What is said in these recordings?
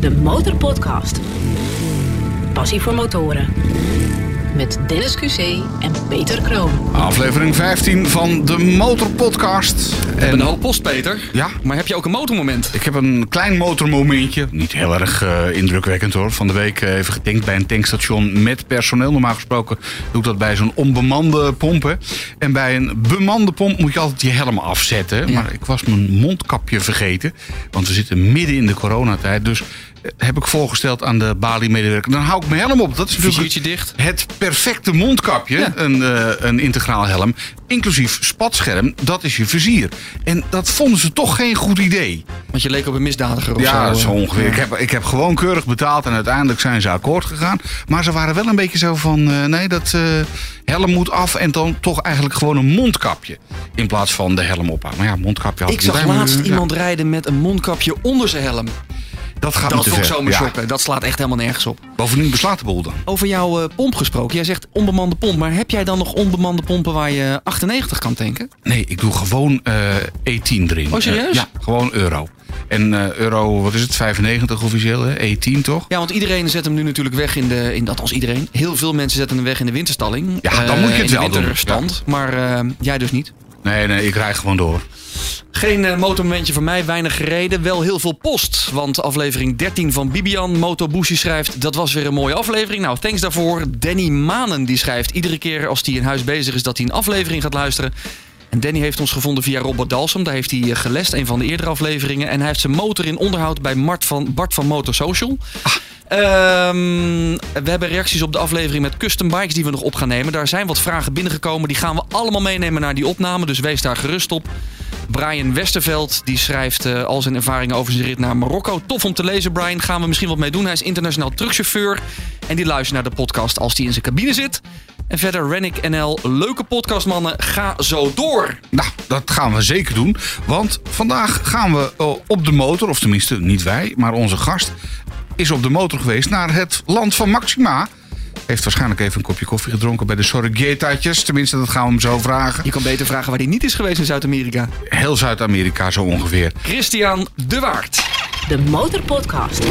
De Motorpodcast. Passie voor motoren. Met Dennis QC en Peter Kroon. Aflevering 15 van de Motorpodcast. Hebben een hoop post, Peter. Ja. Maar heb je ook een motormoment? Ik heb een klein motormomentje. Niet heel erg eh, indrukwekkend hoor. Van de week eh, even getankt bij een tankstation met personeel. Normaal gesproken doe ik dat bij zo'n onbemande pomp. hè. En bij een bemande pomp moet je altijd je helm afzetten. Ja. Maar ik was mijn mondkapje vergeten. Want we zitten midden in de coronatijd. Dus heb ik voorgesteld aan de Bali-medewerker. Dan hou ik mijn helm op. Dat is natuurlijk Viziertje dicht. het perfecte mondkapje, Ja. een, eh, een integraal helm, inclusief spatscherm, dat is je vizier. En dat vonden ze toch geen goed idee. Want je leek op een misdadiger of Ja, zo. zo ongeveer. Ik heb, ik heb gewoon keurig betaald en uiteindelijk zijn ze akkoord gegaan. Maar ze waren wel een beetje zo van, eh, nee, dat eh, helm moet af en dan toch eigenlijk gewoon een mondkapje. In plaats van de helm ophouden. Maar ja, mondkapje had Ik zag laatst iemand rijden met een mondkapje onder zijn helm. Dat gaat Dat te vond ik ver. Ja. shocken. Dat slaat echt helemaal nergens op. Bovendien beslaat de boel dan. Over jouw eh, pomp gesproken. Jij zegt onbemande pomp. Maar heb jij dan nog onbemande pompen waar je 98 kan tanken? Nee, ik doe gewoon eh E10 erin. Oh, serieus? Eh, ja, gewoon euro. En euro, wat is het, 95 officieel, hè? E10 toch? Ja, want iedereen zet hem nu natuurlijk weg in de... In, althans iedereen. Heel veel mensen zetten hem weg in de winterstalling. Ja, dan moet je het in de wel doen. winterstand. Maar jij dus niet. Nee, nee, ik rijd gewoon door. Geen eh, motormomentje voor mij, weinig gereden. Wel heel veel post. Want aflevering 13 van Bibian, Motobushi schrijft... dat was weer een mooie aflevering. Nou, thanks daarvoor. Danny Manen die schrijft iedere keer als hij in huis bezig is... dat hij een aflevering gaat luisteren. En Danny heeft ons gevonden via Robert Dalsum. Daar heeft hij eh, gelest, een van de eerdere afleveringen. En hij heeft zijn motor in onderhoud bij Mart van, Bart van Motor Social. Ehm, we hebben reacties op de aflevering met custom bikes die we nog op gaan nemen. Daar zijn wat vragen binnengekomen. Die gaan we allemaal meenemen naar die opname. Dus wees daar gerust op. Brian Westerveld die schrijft eh, al zijn ervaringen over zijn rit naar Marokko. Tof om te lezen, Brian. Gaan we misschien wat mee doen. Hij is internationaal truckchauffeur. En die luistert naar de podcast als hij in zijn cabine zit. En verder Rennick NL. Leuke podcast, mannen. Ga zo door. Nou, dat gaan we zeker doen. Want vandaag gaan we eh, op de motor, of tenminste niet wij, maar onze gast is op de motor geweest naar het land van Maxima. Heeft waarschijnlijk even een kopje koffie gedronken bij de Sorregetaatjes. Tenminste, dat gaan we hem zo vragen. Je kan beter vragen waar hij niet is geweest in Zuid-Amerika. Heel Zuid-Amerika zo ongeveer. Christian de Waard. De Motorpodcast.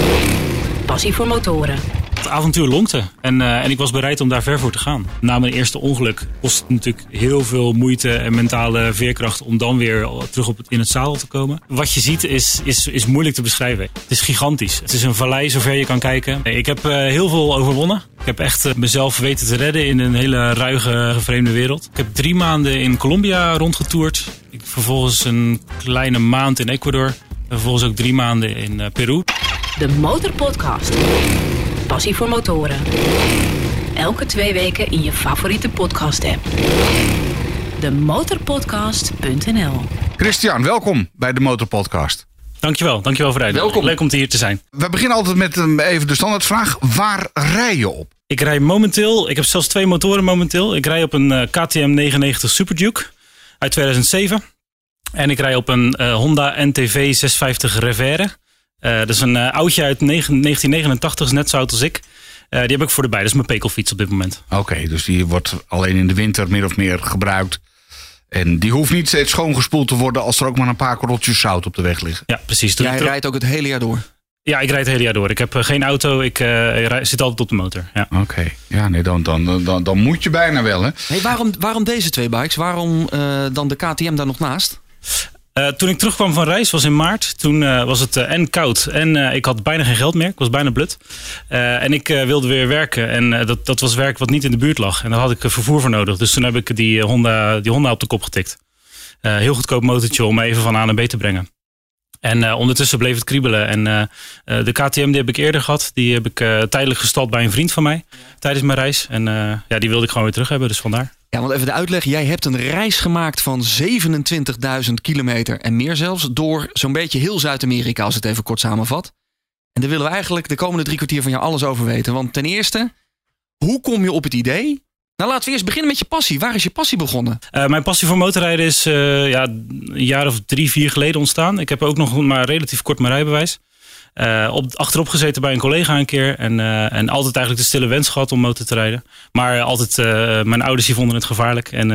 Passie voor motoren. Het avontuur lonkte en, eh, en ik was bereid om daar ver voor te gaan. Na mijn eerste ongeluk kost het natuurlijk heel veel moeite en mentale veerkracht om dan weer terug op het, in het zadel te komen. Wat je ziet is, is, is moeilijk te beschrijven. Het is gigantisch. Het is een vallei zover je kan kijken. Ik heb eh, heel veel overwonnen. Ik heb echt eh, mezelf weten te redden in een hele ruige, vreemde wereld. Ik heb drie maanden in Colombia rondgetoerd. Ik vervolgens een kleine maand in Ecuador. En vervolgens ook drie maanden in Peru. De Motorpodcast. Passie voor motoren. Elke twee weken in je favoriete podcast app. Demotorpodcast.nl Christian, welkom bij de Motorpodcast. Dankjewel, dankjewel voor de uitnodiging. Welkom. Leuk om hier te zijn. We beginnen altijd met een, even de standaardvraag. Waar rij je op? Ik rij momenteel, ik heb zelfs twee motoren momenteel. Ik rij op een eh, KTM 99 Super Duke uit 2007. En ik rij op een eh, Honda NTV 650 Revere. Eh, dat is een eh, oudje uit negen- 1989, is net zo oud als ik. Eh, die heb ik voor de bij, dat is mijn pekelfiets op dit moment. Oké, dus die wordt alleen in de winter min of meer gebruikt. En die hoeft niet steeds schoongespoeld te worden als er ook maar een paar korreltjes zout op de weg liggen. Ja, precies. Jij rijdt ook het hele jaar door. Ja, ik rijd het hele jaar door. Ik heb geen auto, ik eh, zit altijd op de motor. Ja. Oké, ja, nee, dan, dan, dan, dan moet je bijna wel, hè? Hey, waarom, waarom deze twee bikes? Waarom eh, dan de KTM daar nog naast? Eh, toen ik terugkwam van reis, was in maart. Toen eh, was het eh, en koud en ik had bijna geen geld meer. Ik was bijna blut. En ik wilde weer werken. En dat, dat was werk wat niet in de buurt lag. En daar had ik vervoer voor nodig. Dus toen heb ik die, Honda, die Honda op de kop getikt. Heel goedkoop motortje om even van A naar B te brengen. En ondertussen bleef het kriebelen. En de KTM die heb ik eerder gehad. Die heb ik tijdelijk gestald bij een vriend van mij. Tijdens mijn reis. En ja, die wilde ik gewoon weer terug hebben. Dus vandaar. Ja, want even de uitleg. Jij hebt een reis gemaakt van 27.000 kilometer en meer zelfs. Door zo'n beetje heel Zuid-Amerika, als het even kort samenvat. En daar willen we eigenlijk de komende drie kwartier van jou alles over weten. Want ten eerste, hoe kom je op het idee? Nou, laten we eerst beginnen met je passie. Waar is je passie begonnen? Eh, mijn passie voor motorrijden is eh, ja, een jaar of drie, vier geleden ontstaan. Ik heb ook nog maar relatief kort mijn rijbewijs. Eh, op, achterop gezeten bij een collega een keer. En, eh, en altijd eigenlijk de stille wens gehad om motor te rijden. Maar altijd, eh, mijn ouders die vonden het gevaarlijk. En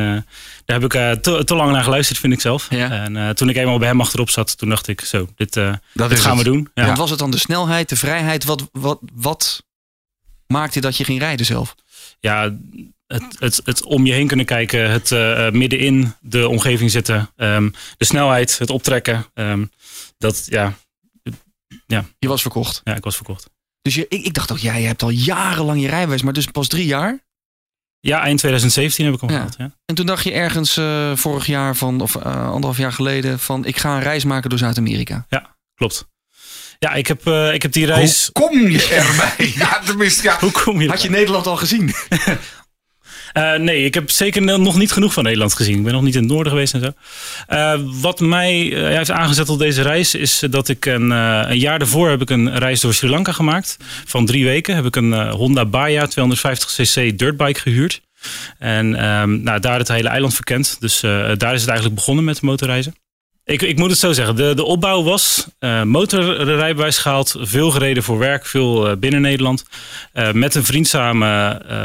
daar heb ik te, te, lang naar geluisterd, vind ik zelf. Ja. En toen ik eenmaal bij hem achterop zat, toen dacht ik, zo, dit, dat dit gaan we doen. Ja. Want was het dan de snelheid, de vrijheid? Wat, wat, wat maakte dat je ging rijden zelf? Ja, het, het, het om je heen kunnen kijken, het uh, middenin de omgeving zitten, ehm, de snelheid, het optrekken. Um, dat, ja, ja. Je was verkocht? Ja, ik was verkocht. Dus je, ik, ik dacht toch, ja, je hebt al jarenlang je rijbewijs, maar dus pas drie jaar? Ja, eind 2017 heb ik hem ja. gehad. Ja. En toen dacht je ergens uh, vorig jaar van, of uh, anderhalf jaar geleden, van ik ga een reis maken door Zuid-Amerika. Ja, klopt. Ja, ik heb, uh, ik heb die reis. Hoe kom je erbij? ja, tenminste, ja. Hoe kom je Had je Nederland al gezien? Uh, nee, ik heb zeker nog niet genoeg van Nederland gezien. Ik ben nog niet in het noorden geweest en zo. Uh, wat mij uh, heeft aangezet op deze reis is dat ik een, een jaar daarvoor heb ik een reis door Sri Lanka gemaakt. Van drie weken heb ik een Honda Baja 250cc dirtbike gehuurd. En um, nou, daar het hele eiland verkend. Dus daar is het eigenlijk begonnen met motorreizen. Ik, ik moet het zo zeggen. De, de opbouw was uh, motorrijbewijs gehaald. Veel gereden voor werk. Veel uh, binnen Nederland. Uh, met een vriend samen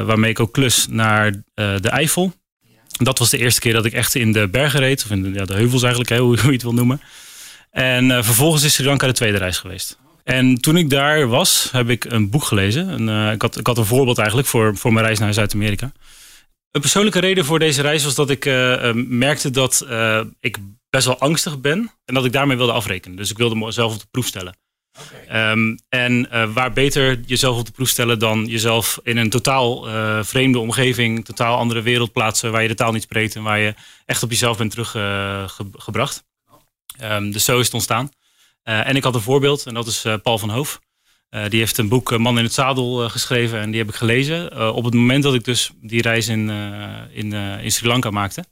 waarmee ik ook klus naar de Eifel. Dat was de eerste keer dat ik echt in de bergen reed. Of in de, ja, de heuvels eigenlijk, hoe, je het wil noemen. En vervolgens is Sri Lanka de tweede reis geweest. En toen ik daar was, heb ik een boek gelezen. En, ik, had, ik had een voorbeeld eigenlijk voor, voor mijn reis naar Zuid-Amerika. Een persoonlijke reden voor deze reis was dat ik merkte dat ik best wel angstig ben. En dat ik daarmee wilde afrekenen. Dus ik wilde mezelf op de proef stellen. Okay. Um, ehm, en uh, waar beter jezelf op de proef stellen dan jezelf in een totaal uh, vreemde omgeving, totaal andere wereld plaatsen waar je de taal niet spreekt en waar je echt op jezelf bent teruggebracht. Uh, um, dus zo is het ontstaan. En ik had een voorbeeld en dat is Paul van Hoof. Uh, die heeft een boek Man in het Zadel uh, geschreven en die heb ik gelezen. Uh, op het moment dat ik dus die reis in, in, in Sri Lanka maakte.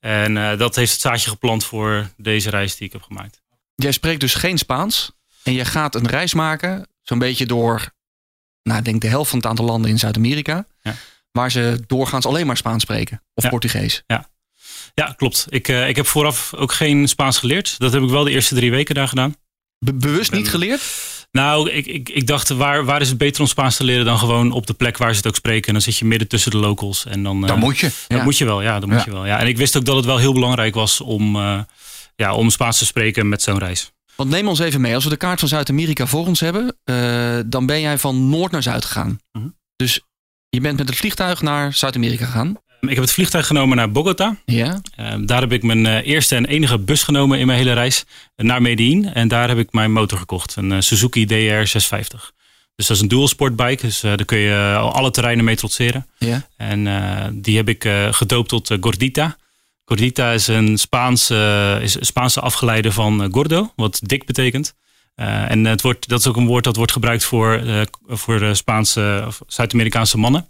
En dat heeft het zaadje geplant voor deze reis die ik heb gemaakt. Jij spreekt dus geen Spaans en je gaat een reis maken, zo'n beetje door, nou, ik denk de helft van het aantal landen in Zuid-Amerika. Ja. Waar ze doorgaans alleen maar Spaans spreken of ja. Portugees. Ja. ja, klopt. Ik, ik heb vooraf ook geen Spaans geleerd. Dat heb ik wel de eerste drie weken daar gedaan. Be bewust niet geleerd? Nou, ik, ik, ik dacht, waar, waar is het beter om Spaans te leren dan gewoon op de plek waar ze het ook spreken? En dan zit je midden tussen de locals. En dan, dan uh, moet je. Dan Ja. moet je wel, ja. Dan moet Ja. je wel, ja. En ik wist ook dat het wel heel belangrijk was om, uh, ja, om Spaans te spreken met zo'n reis. Want neem ons even mee. Als we de kaart van Zuid-Amerika voor ons hebben, uh, dan ben jij van noord naar zuid gegaan. Mhm. Dus je bent met het vliegtuig naar Zuid-Amerika gegaan. Ik heb het vliegtuig genomen naar Bogota. Ja. Uh, daar heb ik mijn uh, eerste en enige bus genomen in mijn hele reis naar Medellin. En daar heb ik mijn motor gekocht. Een Suzuki DR 650. Dus dat is een dual sportbike. Dus daar kun je alle terreinen mee trotseren. Ja. En die heb ik gedoopt tot Gordita. Gordita is een Spaanse, is een Spaanse afgeleide van gordo, wat dik betekent. en het wordt, dat is ook een woord dat wordt gebruikt voor, voor Spaanse of Zuid-Amerikaanse mannen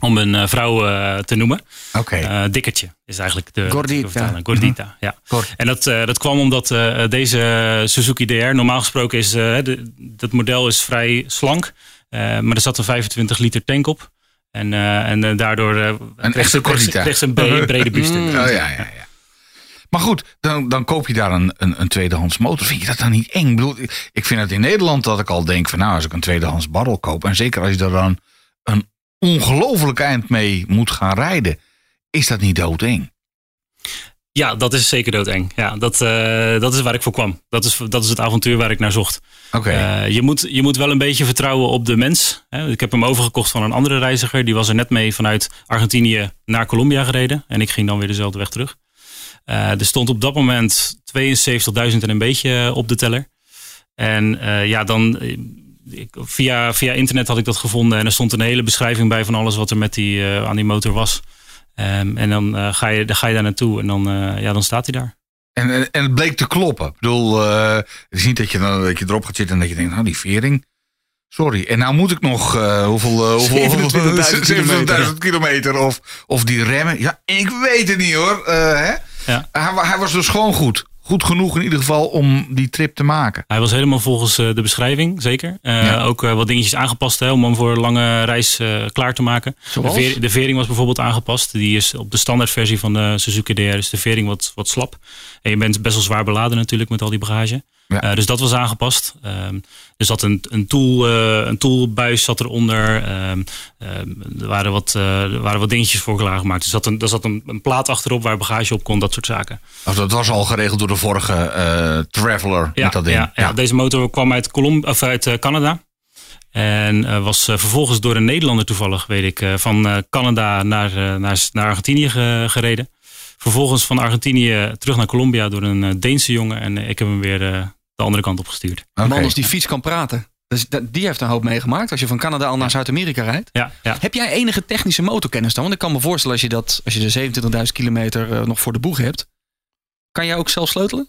om een uh, vrouw uh, te noemen. Oké. Okay. Uh, dikkertje is eigenlijk de Gordita. De Gordita, mm -hmm. ja. Gord. En dat, dat kwam omdat deze Suzuki DR, normaal gesproken is de, dat model is vrij slank, maar er zat een 25 liter tank op. En, en daardoor een kreeg, ze, kreeg, ze, kreeg ze een brede buste. oh, ja, ja, ja. Maar goed, dan, dan koop je daar een, een, een, tweedehands motor. Vind je dat dan niet eng? Ik, bedoel, ik vind het in Nederland dat ik al denk van nou, als ik een tweedehands barrel koop. En zeker als je er dan een ongelooflijk eind mee moet gaan rijden. Is dat niet doodeng? Ja, dat is zeker doodeng. Ja, dat, uh, dat is waar ik voor kwam. Dat is, dat is het avontuur waar ik naar zocht. Okay. Uh, je, moet, je moet wel een beetje vertrouwen op de mens. Ik heb hem overgekocht van een andere reiziger. Die was er net mee vanuit Argentinië naar Colombia gereden. En ik ging dan weer dezelfde weg terug. Uh, er stond op dat moment 72.000 en een beetje op de teller. En ja, dan ik, via, via internet had ik dat gevonden en er stond een hele beschrijving bij van alles wat er met die, uh, aan die motor was. Um, en dan, uh, ga je, dan ga je daar naartoe en dan, uh, ja, dan staat hij daar. En, en, het bleek te kloppen. Ik bedoel, het is niet dat je, dan, dat je erop gaat zitten en dat je denkt, nou die vering. Sorry, en nou moet ik nog hoeveel, hoeveel 27.000 kilometer, kilometer of, of die remmen. Ja, ik weet het niet hoor. hè? Ja. Hij, hij was dus gewoon goed goed genoeg in ieder geval om die trip te maken. Hij was helemaal volgens uh, de beschrijving, zeker. Uh, ja. Ook uh, wat dingetjes aangepast hè, om hem voor een lange reis klaar te maken. De, veer, de, vering was bijvoorbeeld aangepast. Die is op de standaardversie van de Suzuki DR is de vering wat, wat slap. En je bent best wel zwaar beladen natuurlijk met al die bagage. Ja. Eh, dus dat was aangepast. Ehm, er zat een, een, tool, eh, een toolbuis zat eronder. Ehm, er, waren wat, eh, er waren wat dingetjes voor klaargemaakt. Er zat, een, er zat een, een plaat achterop waar bagage op kon, dat soort zaken. Dat was al geregeld door de vorige Traveler met dat ding. Ja, ja. deze motor kwam uit, Colom of uit Canada. En was vervolgens door een Nederlander toevallig, weet ik, van Canada naar, naar, naar Argentinië ge- gereden. Vervolgens van Argentinië terug naar Colombia door een Deense jongen. En ik heb hem weer de andere kant op gestuurd. Een man als die fiets kan praten. Dus dat- die heeft een hoop meegemaakt als je van Canada al naar Zuid-Amerika rijdt. Ja, ja. Heb jij enige technische motorkennis dan? Want ik kan me voorstellen als je, dat, als je de 27.000 kilometer eh, nog voor de boeg hebt. Kan jij ook zelf sleutelen?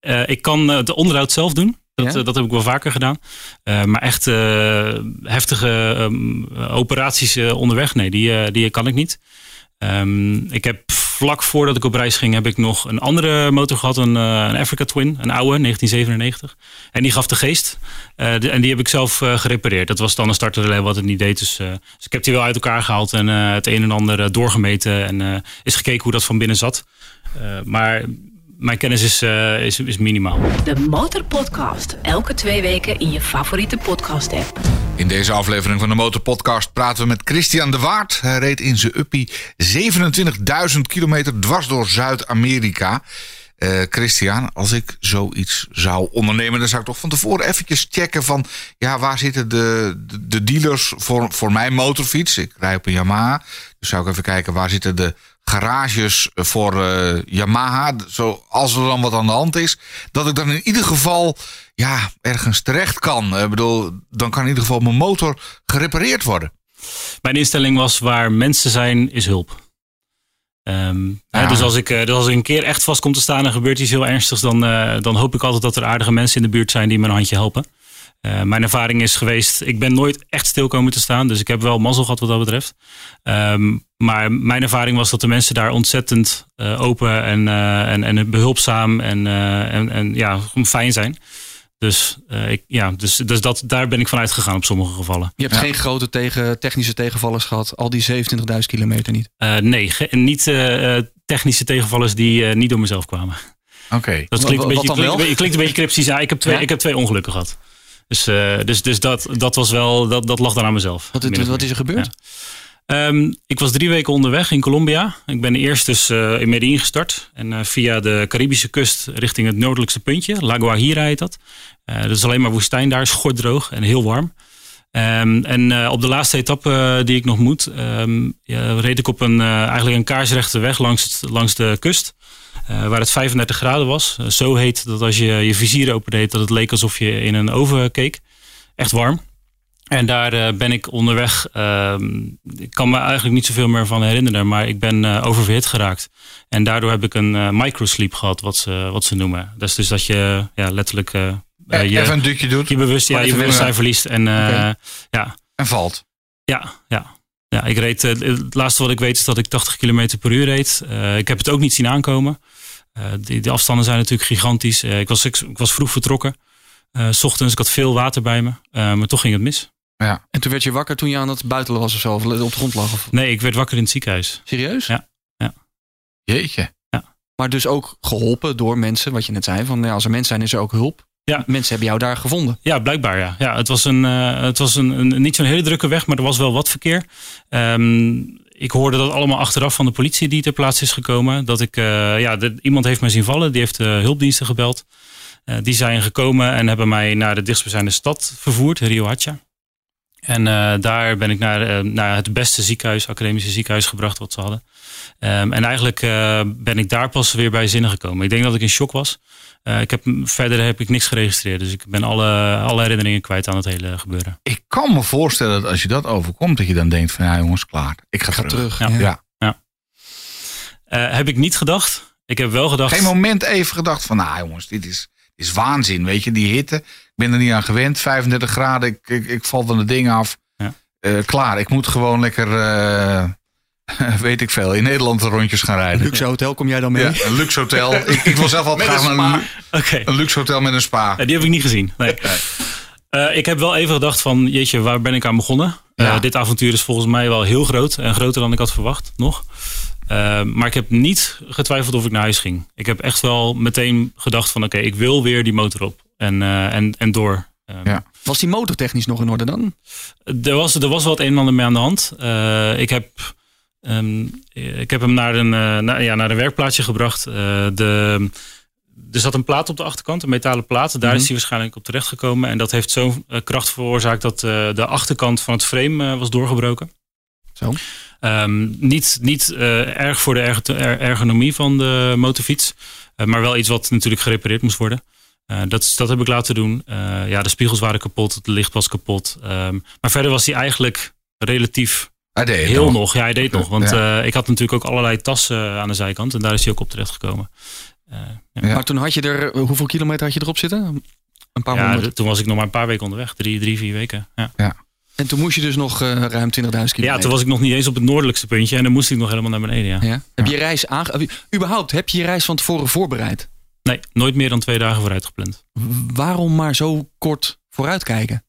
Eh, ik kan eh, de onderhoud zelf doen. Dat, Ja? dat heb ik wel vaker gedaan. Eh, maar echt eh, heftige ehm, operaties onderweg, nee, die, die kan ik niet. Ehm, ik heb vlak voordat ik op reis ging, heb ik nog een andere motor gehad, een, eh, een Africa Twin, een oude, 1997. En die gaf de geest. Eh, en die heb ik zelf eh, gerepareerd. Dat was dan een starterrelay wat het niet deed. Dus, dus ik heb die wel uit elkaar gehaald en het een en ander doorgemeten. En is gekeken hoe dat van binnen zat. Maar mijn kennis is, eh, is, is minimaal. De Motorpodcast. Elke twee weken in je favoriete podcast app. In deze aflevering van de Motorpodcast praten we met Christian de Waard. Hij reed in zijn uppie 27.000 kilometer dwars door Zuid-Amerika. Eh, Christian, als ik zoiets zou ondernemen, dan zou ik toch van tevoren eventjes checken van, ja, waar zitten de, de, de dealers voor, voor mijn motorfiets? Ik rij op een Yamaha, dus zou ik even kijken, waar zitten de garages voor eh, Yamaha? Zo, als er dan wat aan de hand is, dat ik dan in ieder geval, ja, ergens terecht kan. Ik bedoel, dan kan in ieder geval mijn motor gerepareerd worden. Mijn instelling was waar mensen zijn, is hulp. Ehm, hè, dus, als ik, eh, dus als ik een keer echt vast kom te staan en gebeurt iets heel ernstigs, dan, eh, dan hoop ik altijd dat er aardige mensen in de buurt zijn die me een handje helpen. Eh, mijn ervaring is geweest, ik ben nooit echt stil komen te staan, dus ik heb wel mazzel gehad wat dat betreft. Ehm, maar mijn ervaring was dat de mensen daar ontzettend eh, open en, eh, en, en behulpzaam en, eh, en, en ja, gewoon fijn zijn. Dus, eh, ik, ja, dus, dus dat, daar ben ik van uitgegaan op sommige gevallen. Je hebt geen grote tegen, technische tegenvallers gehad. Al die 27.000 kilometer niet. Eh, nee, ge- niet technische tegenvallers die eh, niet door mezelf kwamen. Oké. Dat klinkt een beetje, klinkt, wel? je klinkt een beetje cryptisch. Ja, ik, heb twee, Ja? ik heb twee ongelukken gehad. Dus, eh, dus, dus dat, dat was wel, dat, dat lag dan aan mezelf. Wat, wat, is er gebeurd? Ja. Ehm, ik was drie weken onderweg in Colombia. Ik ben eerst dus eh, in Medellin gestart. En eh, via de Caribische kust richting het noordelijkste puntje. La Guajira heet dat. Dat is alleen maar woestijn daar, schordroog en heel warm. Ehm, en op de laatste etappe die ik nog moet, ehm, ja, reed ik op een, eigenlijk een kaarsrechte weg langs, het- langs de kust. Eh, waar het 35 graden was. Eh, zo heet dat als je je vizier opendeed, dat het leek alsof je in een oven keek. Echt warm. En daar eh, ben ik onderweg. ehm, ik kan me eigenlijk niet zoveel meer van herinneren, maar ik ben oververhit geraakt. En daardoor heb ik een microsleep gehad, wat ze, wat ze noemen. Dat is dus dat je ja, letterlijk je, Even een dukje doet je, bewust, ja, Gewoon je even bewustzijn verliest. En ja, en valt. ja, ja. Ja, ik reed, eh, het laatste wat ik weet is dat ik 80 km per uur reed. Eh, ik heb het ook niet zien aankomen. Eh, die, die afstanden zijn natuurlijk gigantisch. Ik, was, ik, ik was vroeg vertrokken. S ochtends, ik had veel water bij me. Maar toch ging het mis. En toen werd je wakker toen je aan het buitelen was of zo. Of op de grond lag. Of... Nee, ik werd wakker in het ziekenhuis. Serieus? Ja. Jeetje. Maar dus ook geholpen door mensen. Wat je net zei. Van, ja, als er mensen zijn is er ook hulp. Ja. Mensen hebben jou daar gevonden. Ja, blijkbaar ja. ja het was, een, eh, het was een, een, niet zo'n hele drukke weg, maar er was wel wat verkeer. Ehm, ik hoorde dat allemaal achteraf van de politie die ter plaatse is gekomen. Dat ik, eh, ja, de- iemand heeft mij zien vallen, die heeft de hulpdiensten gebeld. Eh, die zijn gekomen en hebben mij naar de dichtstbijzijnde stad vervoerd, Rio Hacha. En eh, daar ben ik naar, eh, naar het beste ziekenhuis, academische ziekenhuis gebracht wat ze hadden. Ehm, en eigenlijk eh, ben ik daar pas weer bij zinnen gekomen. Ik denk dat ik in shock was. Eh, ik heb, verder heb ik niks geregistreerd. Dus ik ben alle, alle herinneringen kwijt aan het hele gebeuren. Ik kan me voorstellen dat als je dat overkomt, dat je dan denkt van ja jongens, klaar. Ik ga, Ga terug. terug. Ja. Ja. Eh, heb ik niet gedacht. Ik heb wel gedacht. Geen moment even gedacht van nou jongens, dit is, dit is waanzin. Weet je, die hitte. Ik ben er niet aan gewend. 35 graden, ik, ik, ik val van het ding af. Ja. Eh, klaar, ik moet gewoon lekker, eh, weet ik veel, in Nederland rondjes gaan rijden. Luxe hotel, kom jij dan mee? Ja, een luxe hotel. ik, ik wil zelf altijd Met graag een naar een, een luxe hotel met een spa. Die heb ik niet gezien. Nee. Eh, ik heb wel even gedacht van, jeetje, waar ben ik aan begonnen? Ja. Eh, dit avontuur is volgens mij wel heel groot en groter dan ik had verwacht nog. Maar ik heb niet getwijfeld of ik naar huis ging. Ik heb echt wel meteen gedacht van, oké, ik wil weer die motor op. en, eh, en, en door. Ehm, Ja. Was die motortechnisch nog in orde dan? Er was, er was wel het een en ander mee aan de hand. Eh, ik, heb, ehm, ik heb hem naar een, eh, naar, ja, naar een werkplaatsje gebracht. Eh, de, er zat een plaat op de achterkant, een metalen plaat. Daar Mhm. is hij waarschijnlijk op terechtgekomen. En dat heeft zo'n kracht veroorzaakt dat eh, de achterkant van het frame eh, was doorgebroken. Zo. Ehm, niet niet eh, erg voor de erg- er- ergonomie van de motorfiets. maar wel iets wat natuurlijk gerepareerd moest worden. Eh, dat, dat heb ik laten doen. Eh, ja, de spiegels waren kapot, het licht was kapot. Ehm, maar verder was hij eigenlijk relatief Hij deed heel nog. nog. Ja, hij deed nog. Want Ja. eh, ik had natuurlijk ook allerlei tassen aan de zijkant. En daar is hij ook op terecht gekomen. Eh, ja. Ja. Maar toen had je er, hoeveel kilometer had je erop zitten? Een paar Ja, toen was ik nog maar een paar weken onderweg. Drie, drie vier weken. Ja. En toen moest je dus nog eh, ruim 20.000 kilometer. ja, toen was ik nog niet eens op het noordelijkste puntje. En dan moest ik nog helemaal naar beneden. Ja. Ja. Heb je je reis aange... Überhaupt, heb je je reis van tevoren voorbereid? Nee, nooit meer dan twee dagen vooruit gepland. Waarom maar zo kort vooruitkijken?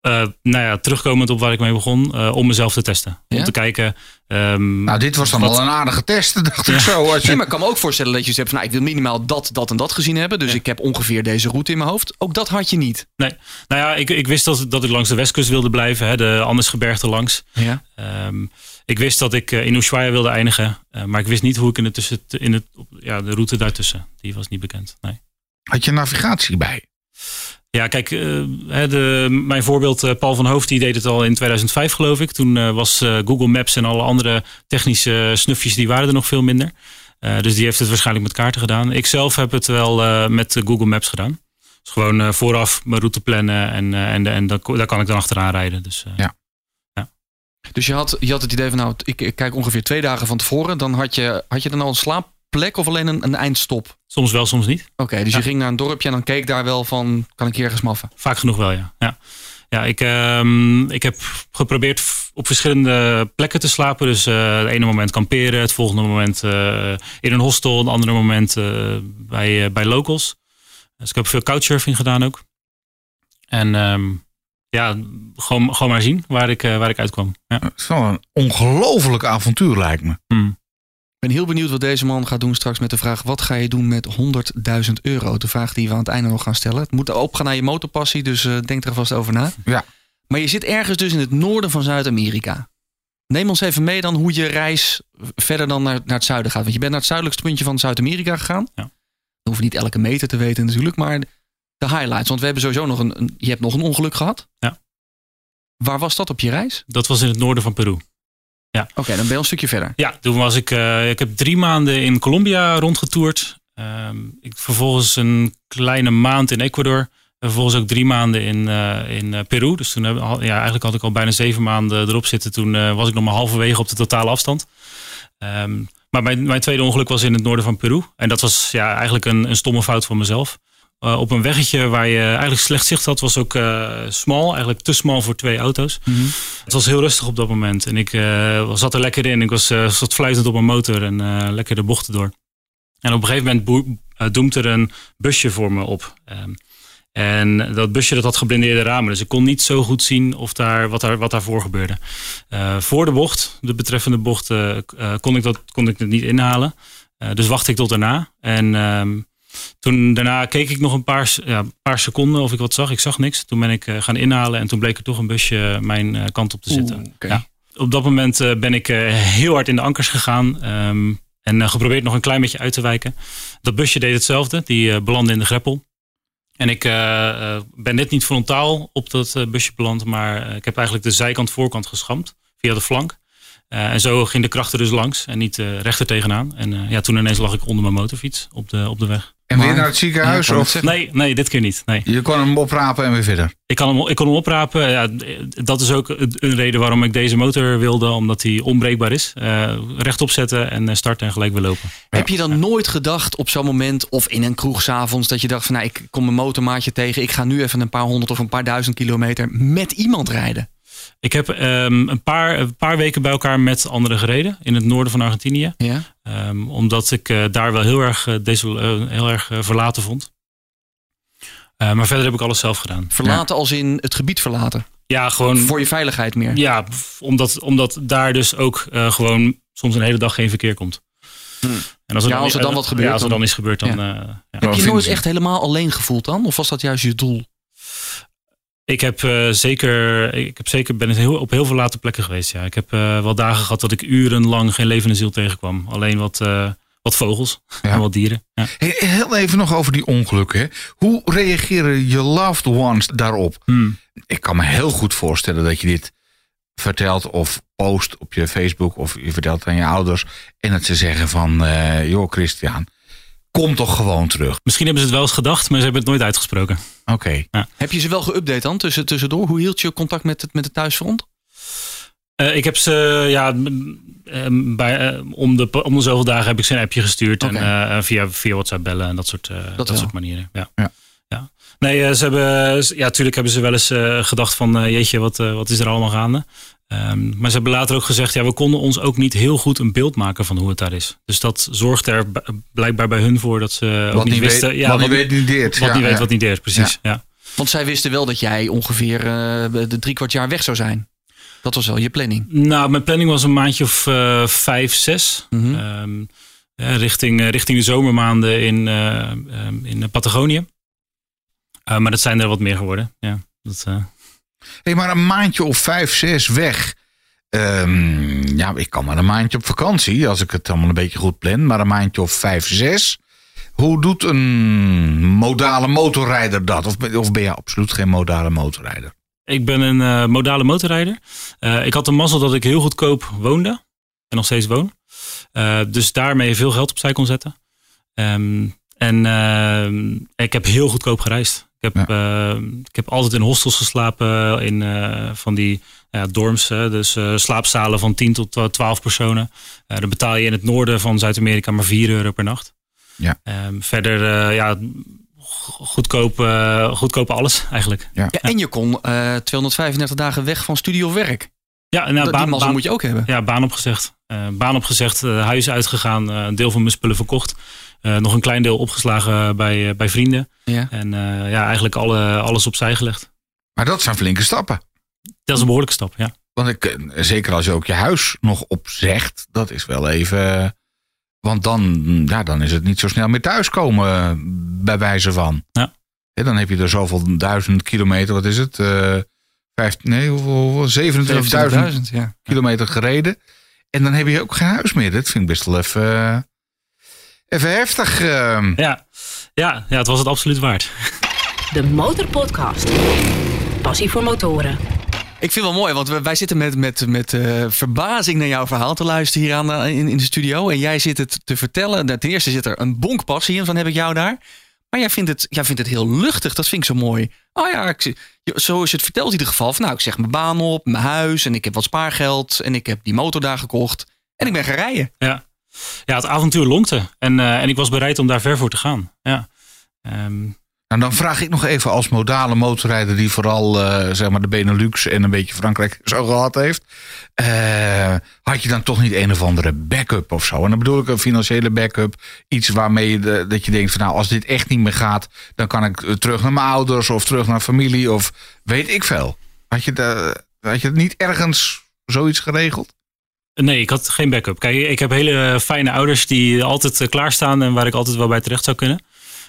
Eh, nou ja, terugkomend op waar ik mee begon, eh, om mezelf te testen. Ja? Om te kijken. ehm, Nou, dit was dan wat- wel een aardige test, dacht ik zo. Als je... Nee, maar ik kan me ook voorstellen dat je zegt van... Nou, ik wil minimaal dat, dat en dat gezien hebben. Dus Ja. ik heb ongeveer deze route in mijn hoofd. Ook dat had je niet. Nee, nou ja, ik, ik wist dat, dat ik langs de westkust wilde blijven, hè, de Andesgebergte langs. Ja. Ehm, ik wist dat ik eh, in Ushuaia wilde eindigen, eh, maar ik wist niet hoe ik in, het tussen, in het, op- ja, de route daartussen. Die was niet bekend. Nee. Had je navigatie bij? Ja, kijk, eh, de, mijn voorbeeld Paul van Hoofd, die deed het al in 2005 geloof ik. Toen was Google Maps en alle andere technische snufjes, die waren er nog veel minder. Dus die heeft het waarschijnlijk met kaarten gedaan. Ik zelf heb het wel met Google Maps gedaan. Dus gewoon vooraf mijn route plannen en, en, en daar, daar kan ik dan achteraan rijden. Dus, Ja. Dus je had, je had het idee van... Nou, ik, ik kijk ongeveer twee dagen van tevoren. Dan had je, had je dan al een slaapplek of alleen een, een eindstop? Soms wel, soms niet. Oké, dus Ja. je ging naar een dorpje en dan keek daar wel van... Kan ik hier ergens maffen? Vaak genoeg wel, ja. Ja, ja ik, ehm, ik heb geprobeerd op verschillende plekken te slapen. Dus eh het ene moment kamperen, het volgende moment eh, in een hostel, het andere moment eh, bij, bij locals. Dus ik heb veel couchsurfing gedaan ook. En ehm, ja, gewoon, gewoon maar zien waar ik, eh, waar ik uitkwam. Ja. Het is wel een ongelooflijk avontuur, lijkt me. Hmm. Ik ben heel benieuwd wat deze man gaat doen straks met de vraag... wat ga je doen met 100.000 euro? De vraag die we aan het einde nog gaan stellen. Het moet opgaan naar je motorpassie, dus eh, denk er vast over na. Ja. Maar je zit ergens dus in het noorden van Zuid-Amerika. Neem ons even mee dan hoe je reis verder dan naar, naar het zuiden gaat. Want je bent naar het zuidelijkste puntje van Zuid-Amerika gegaan. Ja. Dan hoef je niet elke meter te weten natuurlijk, maar de highlights. Want we hebben sowieso nog een, een je hebt nog een ongeluk gehad. Ja. Waar was dat op je reis? Dat was in het noorden van Peru. Oké, dan ben je een stukje verder. Ja, toen was ik. eh, ik heb drie maanden in Colombia rondgetoerd. Ehm, ik vervolgens een kleine maand in Ecuador. En vervolgens ook drie maanden in, eh, in eh, Peru. Dus toen heb, ja, eigenlijk had ik al bijna zeven maanden erop zitten. Toen was ik nog maar halverwege op de totale afstand. Ehm, maar mijn, mijn tweede ongeluk was in het noorden van Peru. En dat was ja, eigenlijk een, een stomme fout van mezelf. Eh, op een weggetje waar je eigenlijk slecht zicht had, was ook eh smal. Eigenlijk te smal voor twee auto's. Het was heel rustig op dat moment. En ik eh, zat er lekker in. Ik was, zat fluitend op mijn motor en lekker de bochten door. En op een gegeven moment doemt er een busje voor me op. Ehm, en dat busje dat had geblindeerde ramen. Dus ik kon niet zo goed zien of daar, wat, daar, wat daarvoor gebeurde. Voor de bocht, de betreffende bocht, kon, ik dat, kon ik het niet inhalen. Dus wachtte ik tot daarna. En ehm, toen daarna keek ik nog een paar, ja, paar seconden of ik wat zag. Ik zag niks. Toen ben ik eh, gaan inhalen en toen bleek er toch een busje mijn eh, kant op te zitten. Oeh. Ja. Op dat moment eh, ben ik heel hard in de ankers gegaan. ehm, en geprobeerd nog een klein beetje uit te wijken. Dat busje deed hetzelfde. Die belandde in de greppel. En ik ben net niet frontaal op dat busje beland. Maar ik heb eigenlijk de zijkant voorkant geschampt. Via de flank. En zo ging de kracht er dus langs. En niet rechter tegenaan. En ja, toen ineens lag ik onder mijn motorfiets op de, op de weg. En weer naar het ziekenhuis? Ja, of. Nee, nee, dit keer niet. Nee. je kon hem oprapen en weer verder? Ik, kan hem, ik kon hem oprapen. Ja, dat is ook een reden waarom ik deze motor wilde. Omdat hij onbreekbaar is. Eh, rechtop zetten en eh, starten en gelijk weer lopen. Heb je dan nooit gedacht op zo'n moment of in een kroeg 's avonds dat je dacht van nou ik kom mijn motormaatje tegen, ik ga nu even een paar honderd of een paar duizend kilometer met iemand rijden? Ik heb ehm, een, paar, een paar weken bij elkaar met anderen gereden. In het noorden van Argentinië. Ja. Ehm, omdat ik eh, daar wel heel erg, eh, desol- eh, heel erg verlaten vond. Eh, maar verder heb ik alles zelf gedaan. Verlaten als in het gebied verlaten. Ja, gewoon. Voor je veiligheid meer. Ja, omdat, omdat daar dus ook eh, gewoon soms een hele dag geen verkeer komt. En als er, Ja, dan, als er dan wat gebeurt, Ja, als er dan- dan is gebeurd, dan... Ja. eh, ja. Heb je nooit echt helemaal alleen gevoeld dan? Of was dat juist je doel? Ik heb eh, zeker, ik heb zeker ben heel, op heel veel late plekken geweest. Ja. Ik heb eh, wel dagen gehad dat ik urenlang geen levende ziel tegenkwam. Alleen wat, eh, wat vogels Ja. en wat dieren. Ja. Hey, heel even nog over die ongelukken. hè. Hoe reageren je loved ones daarop? Hmm. Ik kan me heel goed voorstellen dat je dit vertelt of post op je Facebook of je vertelt aan je ouders en dat ze zeggen van, joh Christian, kom toch gewoon terug. Misschien hebben ze het wel eens gedacht, maar ze hebben het nooit uitgesproken. Oké, Heb je ze wel geüpdate dan tussen, tussendoor? Hoe hield je contact met het, met het thuisfront? Eh, ik heb ze, ja, em, bij, eh, om, de, om de zoveel dagen heb ik ze een appje gestuurd. En eh, via, via WhatsApp bellen en dat soort, eh, dat soort manieren. Ja. Ja. Ja. Nee, eh, ze hebben, ja, natuurlijk hebben ze wel eens eh, gedacht van, eh, jeetje, wat, eh, wat is er allemaal gaande? Ehm, maar ze hebben later ook gezegd, ja, we konden ons ook niet heel goed een beeld maken van hoe het daar is. Dus dat zorgt er blijkbaar bij hun voor dat ze ook wat niet niet wisten. weet, ja, wat wat, niet weet niet deert. wat Ja, niet weet, ja. wat niet deert, precies. Ja. Want zij wisten wel dat jij ongeveer eh, de drie kwart jaar weg zou zijn. Dat was wel je planning. Nou, mijn planning was een maandje of eh, vijf, zes. Mhm. Ehm, ja, richting, eh, richting de zomermaanden in, eh, ehm, in Patagonië. Eh, maar dat zijn er wat meer geworden. Ja, dat, eh, Hey, maar een maandje of vijf, zes weg. Ehm, ja, ik kan maar een maandje op vakantie, als ik het allemaal een beetje goed plan. Maar een maandje of vijf, zes. Hoe doet een modale motorrijder dat? Of, of ben je absoluut geen modale motorrijder? ik ben een eh, modale motorrijder. Eh, ik had de mazzel dat ik heel goedkoop woonde. En nog steeds woon. Eh, dus daarmee veel geld opzij kon zetten. Ehm, en ehm, ik heb heel goedkoop gereisd. Ik heb, eh, ik heb altijd in hostels geslapen. In eh, van die ja, dorms. Hè, dus eh, slaapzalen van 10 tot eh, 12 personen. Eh, dan betaal je in het noorden van Zuid-Amerika maar 4 euro per nacht. Ja. Ehm, verder, eh, ja, go- goedkoop, eh, goedkoop alles eigenlijk. Ja, en je kon eh 235 dagen weg van studie of werk. Ja, en nou, baan, moet je ook hebben. Ja, baan opgezegd. Eh, baan opgezegd, eh, huis uitgegaan, eh, een deel van mijn spullen verkocht. Eh, nog een klein deel opgeslagen bij, eh, bij vrienden. Ja. En eh, ja, eigenlijk alle, alles opzij gelegd. Maar dat zijn flinke stappen. Dat is een behoorlijke stap, ja. Want ik, zeker als je ook je huis nog opzegt, dat is wel even. Want dan, ja, dan is het niet zo snel meer thuiskomen, bij wijze van. Ja. Hè, dan heb je er zoveel duizend kilometer, wat is het? eh vijf, nee, hoeveel? hoeveel? 27.000 27.000, ja. kilometer gereden. En dan heb je ook geen huis meer. Dat vind ik best wel even, even heftig. eh. Ja, ja, ja het was het absoluut waard. De Motorpodcast. Passie voor motoren. Ik vind het wel mooi, want wij zitten met, met, met eh, verbazing naar jouw verhaal te luisteren hier aan de- in, in de studio. En jij zit het te vertellen. Ten eerste zit er een bonk passie in, van heb ik jou daar. Maar jij vindt, het, jij vindt het heel luchtig, dat vind ik zo mooi. Oh ja, ik, zie- zoals je het vertelt in ieder geval. Van, nou, ik zeg mijn baan op, mijn huis en ik heb wat spaargeld. En ik heb die motor daar gekocht. En ik ben gaan rijden. Ja, ja het avontuur lonkte. En, eh, en ik was bereid om daar ver voor te gaan. Ja. Ehm, Nou, dan vraag ik nog even als modale motorrijder die vooral eh, zeg maar de Benelux en een beetje Frankrijk zo gehad heeft. eh, had je dan toch niet een of andere backup of zo? En dan bedoel ik een financiële backup. Iets waarmee je dat je denkt van nou, als dit echt niet meer gaat, dan kan ik terug naar mijn ouders of terug naar familie of weet ik veel. Had je, de, had je niet ergens zoiets geregeld? Nee, ik had geen backup. Kijk, ik heb hele fijne ouders die altijd eh, klaarstaan en waar ik altijd wel bij terecht zou kunnen.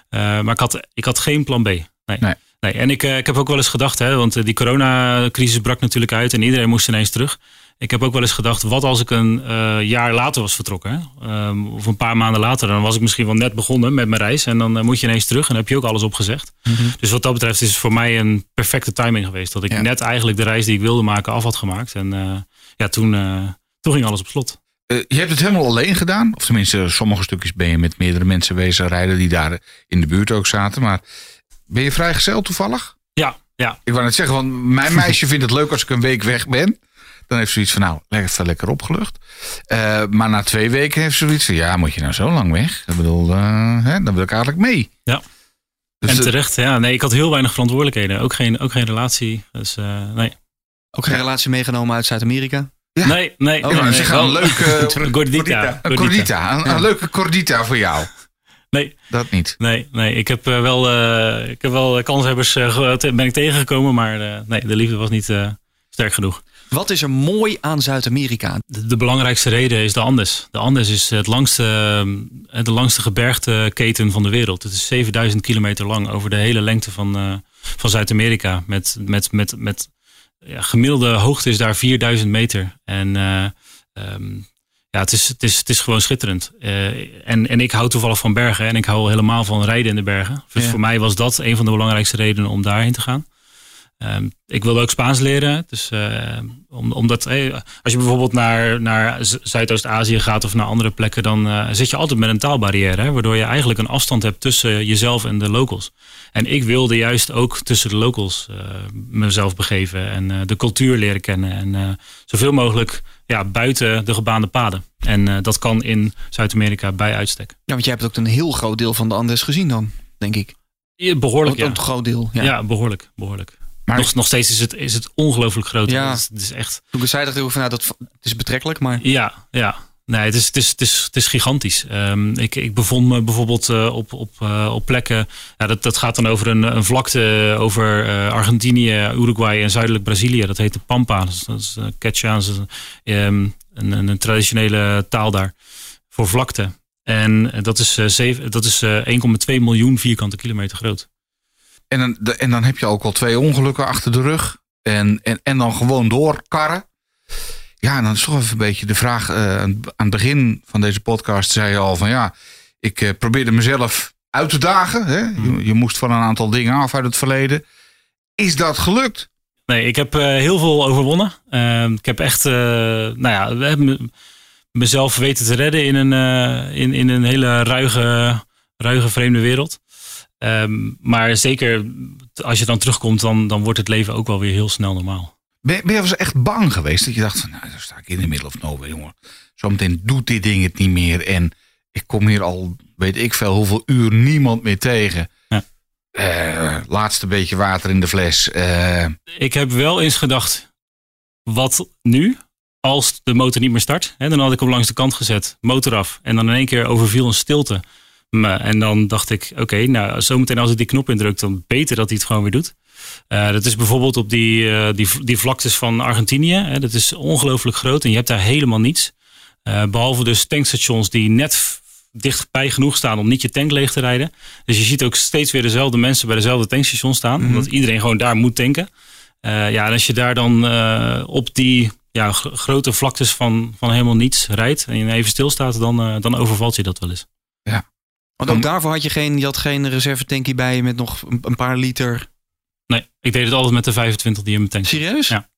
Eh, maar ik had, ik had geen plan B. Nee. Nee. nee. En ik, eh, ik heb ook wel eens gedacht, hè, want die coronacrisis brak natuurlijk uit en iedereen moest ineens terug. Ik heb ook wel eens gedacht, wat als ik een jaar later was vertrokken? Hè? Ehm, of een paar maanden later, dan was ik misschien wel net begonnen met mijn reis. En dan moet je ineens terug en dan heb je ook alles opgezegd. Dus wat dat betreft is het voor mij een perfecte timing geweest. Dat ik Ja. net eigenlijk de reis die ik wilde maken af had gemaakt. En ja, toen, toen ging alles op slot. Eh, je hebt het helemaal alleen gedaan. Of tenminste, sommige stukjes ben je met meerdere mensen wezen rijden die daar in de buurt ook zaten. Maar ben je vrijgezel toevallig? Ja, ja. Ik wou net zeggen, want mijn meisje vindt het leuk als ik een week weg ben. Dan heeft ze zoiets van, nou, even lekker opgelucht. Eh, maar na twee weken heeft ze zoiets van, ja, moet je nou zo lang weg? Ik bedoel, eh, hè, dan wil ik eigenlijk mee. Ja. Dus, en terecht, ja. Nee, ik had heel weinig verantwoordelijkheden. Ook geen, ook geen relatie. Dus eh, nee. Ook geen relatie meegenomen uit Zuid-Amerika. Ja. Nee, nee. ik wou nee, een leuke Gordita. een cordita. Een, een leuke cordita voor jou. Nee, Dat niet. nee, nee. Ik heb eh, wel, eh, ik heb wel kanshebbers eh, te- ben ik tegengekomen, maar eh, nee, de liefde was niet eh, sterk genoeg. Wat is er mooi aan Zuid-Amerika? De, de belangrijkste reden is de Andes. De Andes is het langste, eh, de langste gebergteketen van de wereld. Het is 7000 kilometer lang over de hele lengte van, eh, van Zuid-Amerika. Met, met, met, met ja, gemiddelde hoogte is daar 4000 meter. En eh, ehm, ja, het is, het, is, het is gewoon schitterend. Eh, en, en ik hou toevallig van bergen en ik hou helemaal van rijden in de bergen. Dus Ja. voor mij was dat een van de belangrijkste redenen om daarheen te gaan. Ehm, ik wilde ook Spaans leren. Dus, eh, om, omdat hey, als je bijvoorbeeld naar, naar Zuidoost-Azië gaat of naar andere plekken, dan eh, zit je altijd met een taalbarrière. Hè, waardoor je eigenlijk een afstand hebt tussen jezelf en de locals. En ik wilde juist ook tussen de locals eh, mezelf begeven en eh, de cultuur leren kennen. En eh, zoveel mogelijk ja, buiten de gebaande paden. En eh, dat kan in Zuid-Amerika bij uitstek. Ja, want jij hebt ook een heel groot deel van de Andes gezien dan, denk ik. Ja, Behoorlijk, ja. Een groot deel. Ja. Ja, behoorlijk. behoorlijk. Maar- nog, nog steeds is het, is het ongelooflijk groot. Ja. Het, is, het is echt. Toen ik zei, ook van, nou, dat het is betrekkelijk, maar... Ja, ja. Nee, het is, het is, het is, het is gigantisch. Ehm, ik, ik bevond me bijvoorbeeld eh, op, op, eh, op plekken. Ja, dat, dat gaat dan over een, een vlakte over eh, Argentinië, Uruguay en zuidelijk Brazilië. Dat heet de Pampa. Dat is, dat dat ehm, een, een, een traditionele taal daar voor vlakte. En dat is, dat is eh, 1,2 miljoen vierkante kilometer groot. En dan, de- en dan heb je ook al twee ongelukken achter de rug. En, en, en dan gewoon doorkarren. Ja, en dan is toch even een beetje de vraag. eh, aan het begin van deze podcast zei je al van ja, ik eh, probeerde mezelf uit te dagen. Hè? Je, je moest van een aantal dingen af uit het verleden. Is dat gelukt? Nee, ik heb eh, heel veel overwonnen. Ehm, ik heb echt, nou ja, we hebben me- mezelf weten te redden in een, in, in een hele ruige, ruige vreemde wereld. Ehm, maar zeker als je dan terugkomt, dan, dan wordt het leven ook wel weer heel snel normaal. Ben, ben je wel eens echt bang geweest? Dat je dacht van nou, dan sta ik in de middle of nowhere, jongen. Zometeen doet dit ding het niet meer. En ik kom hier al, weet ik veel, hoeveel uur niemand meer tegen. Ja. Eh, laatste beetje water in de fles. Eh, Ik heb wel eens gedacht, wat nu als de motor niet meer start? Hè, dan had ik hem langs de kant gezet, motor af. En dan in één keer overviel een stilte. Me. En dan dacht ik, oké, nou zometeen als ik die knop indruk, dan beter dat hij het gewoon weer doet. Eh, dat is bijvoorbeeld op die, eh, die, die vlaktes van Argentinië. Hè, dat is ongelooflijk groot en je hebt daar helemaal niets. Eh, behalve dus tankstations die net dichtbij genoeg staan om niet je tank leeg te rijden. Dus je ziet ook steeds weer dezelfde mensen bij dezelfde tankstation staan. Omdat iedereen gewoon daar moet tanken. Ja, en als je daar dan op die ja, gro- grote vlaktes van, van helemaal niets rijdt en je even stilstaat, dan, dan overvalt je dat wel eens. Want ook daarvoor had je geen, je had geen reservetankie bij je met nog een, paar liter. Nee, ik deed het altijd met de 25 die in mijn tank. Serieus? Ja.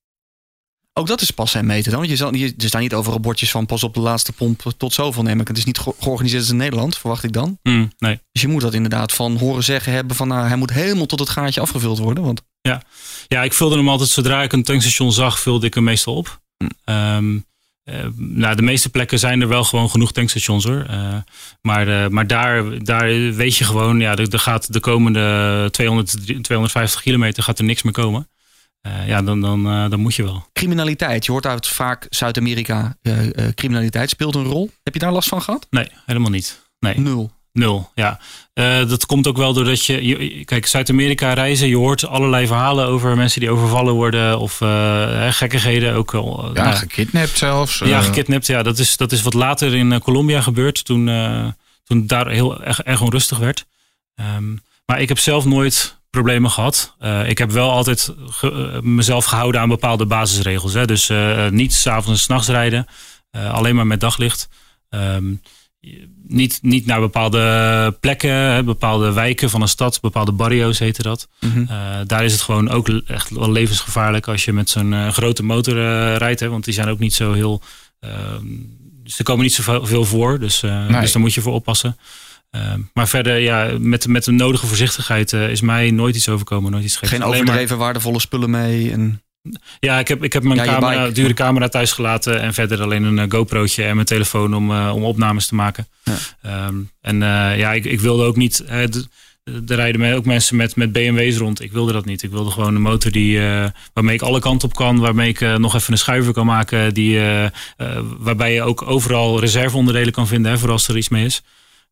Ook dat is pas en meten dan. Want je zal, je, er staan niet overal bordjes van pas op de laatste pomp tot zoveel neem ik. Het is niet ge- georganiseerd als in Nederland, verwacht ik dan. Mm, nee. Dus je moet dat inderdaad van horen zeggen hebben van nou, hij moet helemaal tot het gaatje afgevuld worden. Want Ja, ik vulde hem altijd zodra ik een tankstation zag, vulde ik hem meestal op. Hm. Ehm, eh, nou, de meeste plekken zijn er wel gewoon genoeg tankstations hoor. Eh, maar eh, maar daar, daar weet je gewoon, ja, er, er gaat de komende 200, 250 kilometer gaat er niks meer komen. Ja, dan, dan, dan moet je wel. criminaliteit, je hoort uit vaak Zuid-Amerika, criminaliteit speelt een rol. Heb je daar last van gehad? Nee, helemaal niet. Nee. Nul. Nul, ja. Eh, dat komt ook wel doordat je, je- Kijk, Zuid-Amerika reizen, je hoort allerlei verhalen over mensen die overvallen worden of eh, gekkigheden. Ook, eh, ja, nou, gekidnapt zelfs. ja, gekidnapt. Ja, dat is, dat is wat later in Colombia gebeurd, toen, toen daar heel erg, erg onrustig werd. Ehm, maar ik heb zelf nooit problemen gehad. Eh, ik heb wel altijd ge- mezelf gehouden aan bepaalde basisregels. Hè. Dus niet s'avonds en s'nachts rijden, alleen maar met daglicht. Je- niet, niet naar bepaalde plekken, bepaalde wijken van een stad, bepaalde barrio's heette dat. Mhm. Eh, daar is het gewoon ook echt wel levensgevaarlijk als je met zo'n eh, grote motor eh, rijdt. Hè, want die zijn ook niet zo heel. ehm, ze komen niet zo veel voor, dus, Nee. dus daar moet je voor oppassen. Ehm, maar verder, ja, met, met de nodige voorzichtigheid is mij nooit iets overkomen, nooit iets. Geen overdreven waardevolle spullen mee. En... ja, ik heb, ik heb mijn Ja, camera, bike. dure camera thuis gelaten. En verder alleen een eh, GoPro'tje en mijn telefoon om, eh, om opnames te maken. Ja. Ehm, en eh, ja, ik, ik wilde ook niet. er rijden ook mensen met, met BMW's rond. Ik wilde dat niet. Ik wilde gewoon een motor die, waarmee ik alle kanten op kan. Waarmee ik nog even een schuiver kan maken. Die, waarbij je ook overal reserveonderdelen kan vinden. Hè, voor als er iets mee is.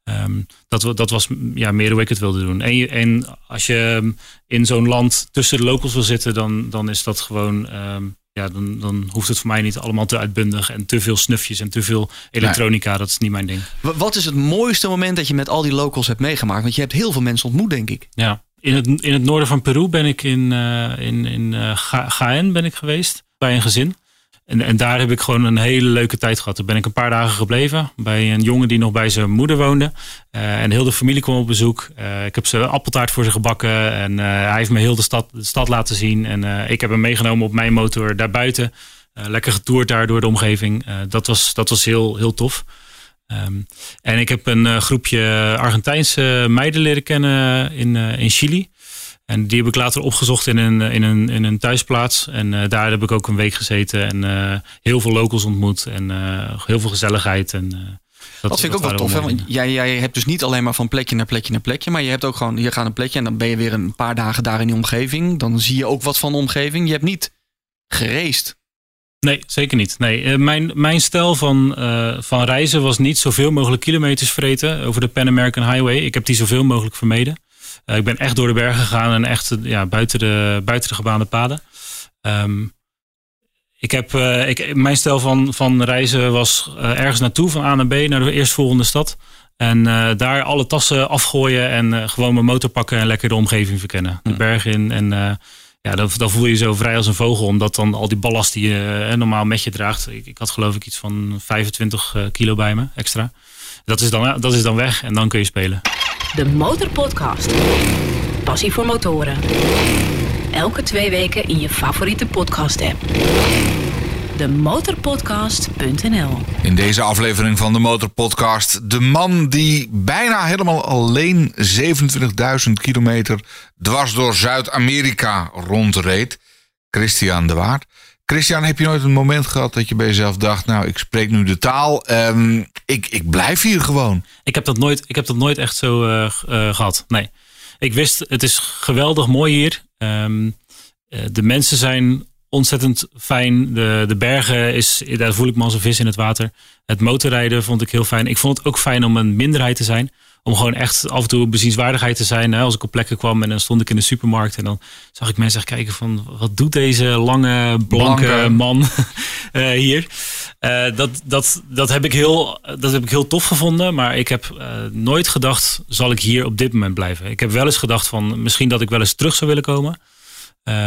Ehm, dat, dat was ja, meer hoe ik het wilde doen. En, je- en als je ehm, in zo'n land tussen de locals wil zitten, dan, dan is dat gewoon. ehm, ja, dan, dan hoeft het voor mij niet allemaal te uitbundig en te veel snufjes en te veel elektronica. Dat is niet mijn ding. Wa- Wat is het mooiste moment dat je met al die locals hebt meegemaakt? Want je hebt heel veel mensen ontmoet, denk ik. Ja. In het, in het noorden van Peru ben ik in, eh in, in Jaén ben ik geweest bij een gezin. En, en daar heb ik gewoon een hele leuke tijd gehad. Daar ben ik een paar dagen gebleven bij een jongen die nog bij zijn moeder woonde. Eh, en heel de familie kwam op bezoek. Eh, ik heb ze appeltaart voor ze gebakken. En eh, hij heeft me heel de stad, de stad laten zien. En ik heb hem meegenomen op mijn motor daarbuiten. Lekker getoerd daar door de omgeving. Dat was, dat was heel, heel tof. Ehm, en ik heb een groepje Argentijnse meiden leren kennen in, in Chili. En die heb ik later opgezocht in een, in een, in een thuisplaats. En eh, daar heb ik ook een week gezeten. En eh, heel veel locals ontmoet. En eh, heel veel gezelligheid. En, eh, Dat, vind ik ook wel tof. Hè? Want jij, jij hebt dus niet alleen maar van plekje naar plekje naar plekje. Maar je hebt ook gewoon, je gaat een plekje en dan ben je weer een paar dagen daar in die omgeving. Dan zie je ook wat van de omgeving. Je hebt niet gereisd. Nee, zeker niet. Nee, eh, mijn, mijn stijl van, eh, van reizen was niet zoveel mogelijk kilometers vreten over de Pan American Highway. Ik heb die zoveel mogelijk vermeden. Eh, ik ben echt door de bergen gegaan en echt eh, ja, buiten, de, buiten de gebaande paden. Ehm, ik heb, eh, ik, mijn stijl van, van reizen was ergens naartoe, van A naar B, naar de eerstvolgende stad. En daar alle tassen afgooien en gewoon mijn motor pakken en lekker de omgeving verkennen. De bergen in en ja, dan, dan voel je je zo vrij als een vogel. Omdat dan al die ballast die je normaal met je draagt. Ik, ik had geloof ik iets van 25 eh, kilo bij me extra. Dat is, dan, dat is dan weg en dan kun je spelen. De Motorpodcast. Passie voor motoren. Elke twee weken in je favoriete podcast app. Demotorpodcast.nl In deze aflevering van de Motorpodcast. De man die bijna helemaal alleen 27.000 kilometer dwars door Zuid-Amerika rondreed. Christian de Waard. Christian, heb je nooit een moment gehad dat je bij jezelf dacht... nou, ik spreek nu de taal, ehm, ik, ik blijf hier gewoon. Ik heb dat nooit, ik heb dat nooit echt zo eh, eh, gehad. Nee. Ik wist, het is geweldig mooi hier. Ehm, eh, de mensen zijn ontzettend fijn. De, de bergen, is, daar voel ik me als een vis in het water. Het motorrijden vond ik heel fijn. Ik vond het ook fijn om een minderheid te zijn. Om gewoon echt af en toe bezienswaardigheid te zijn. Als ik op plekken kwam en dan stond ik in de supermarkt. En dan zag ik mensen echt kijken van... wat doet deze lange, blanke, Blanke. man eh, hier? Eh, dat, dat, dat, heb ik heel, dat heb ik heel tof gevonden. Maar ik heb eh, nooit gedacht, zal ik hier op dit moment blijven? Ik heb wel eens gedacht van misschien dat ik wel eens terug zou willen komen.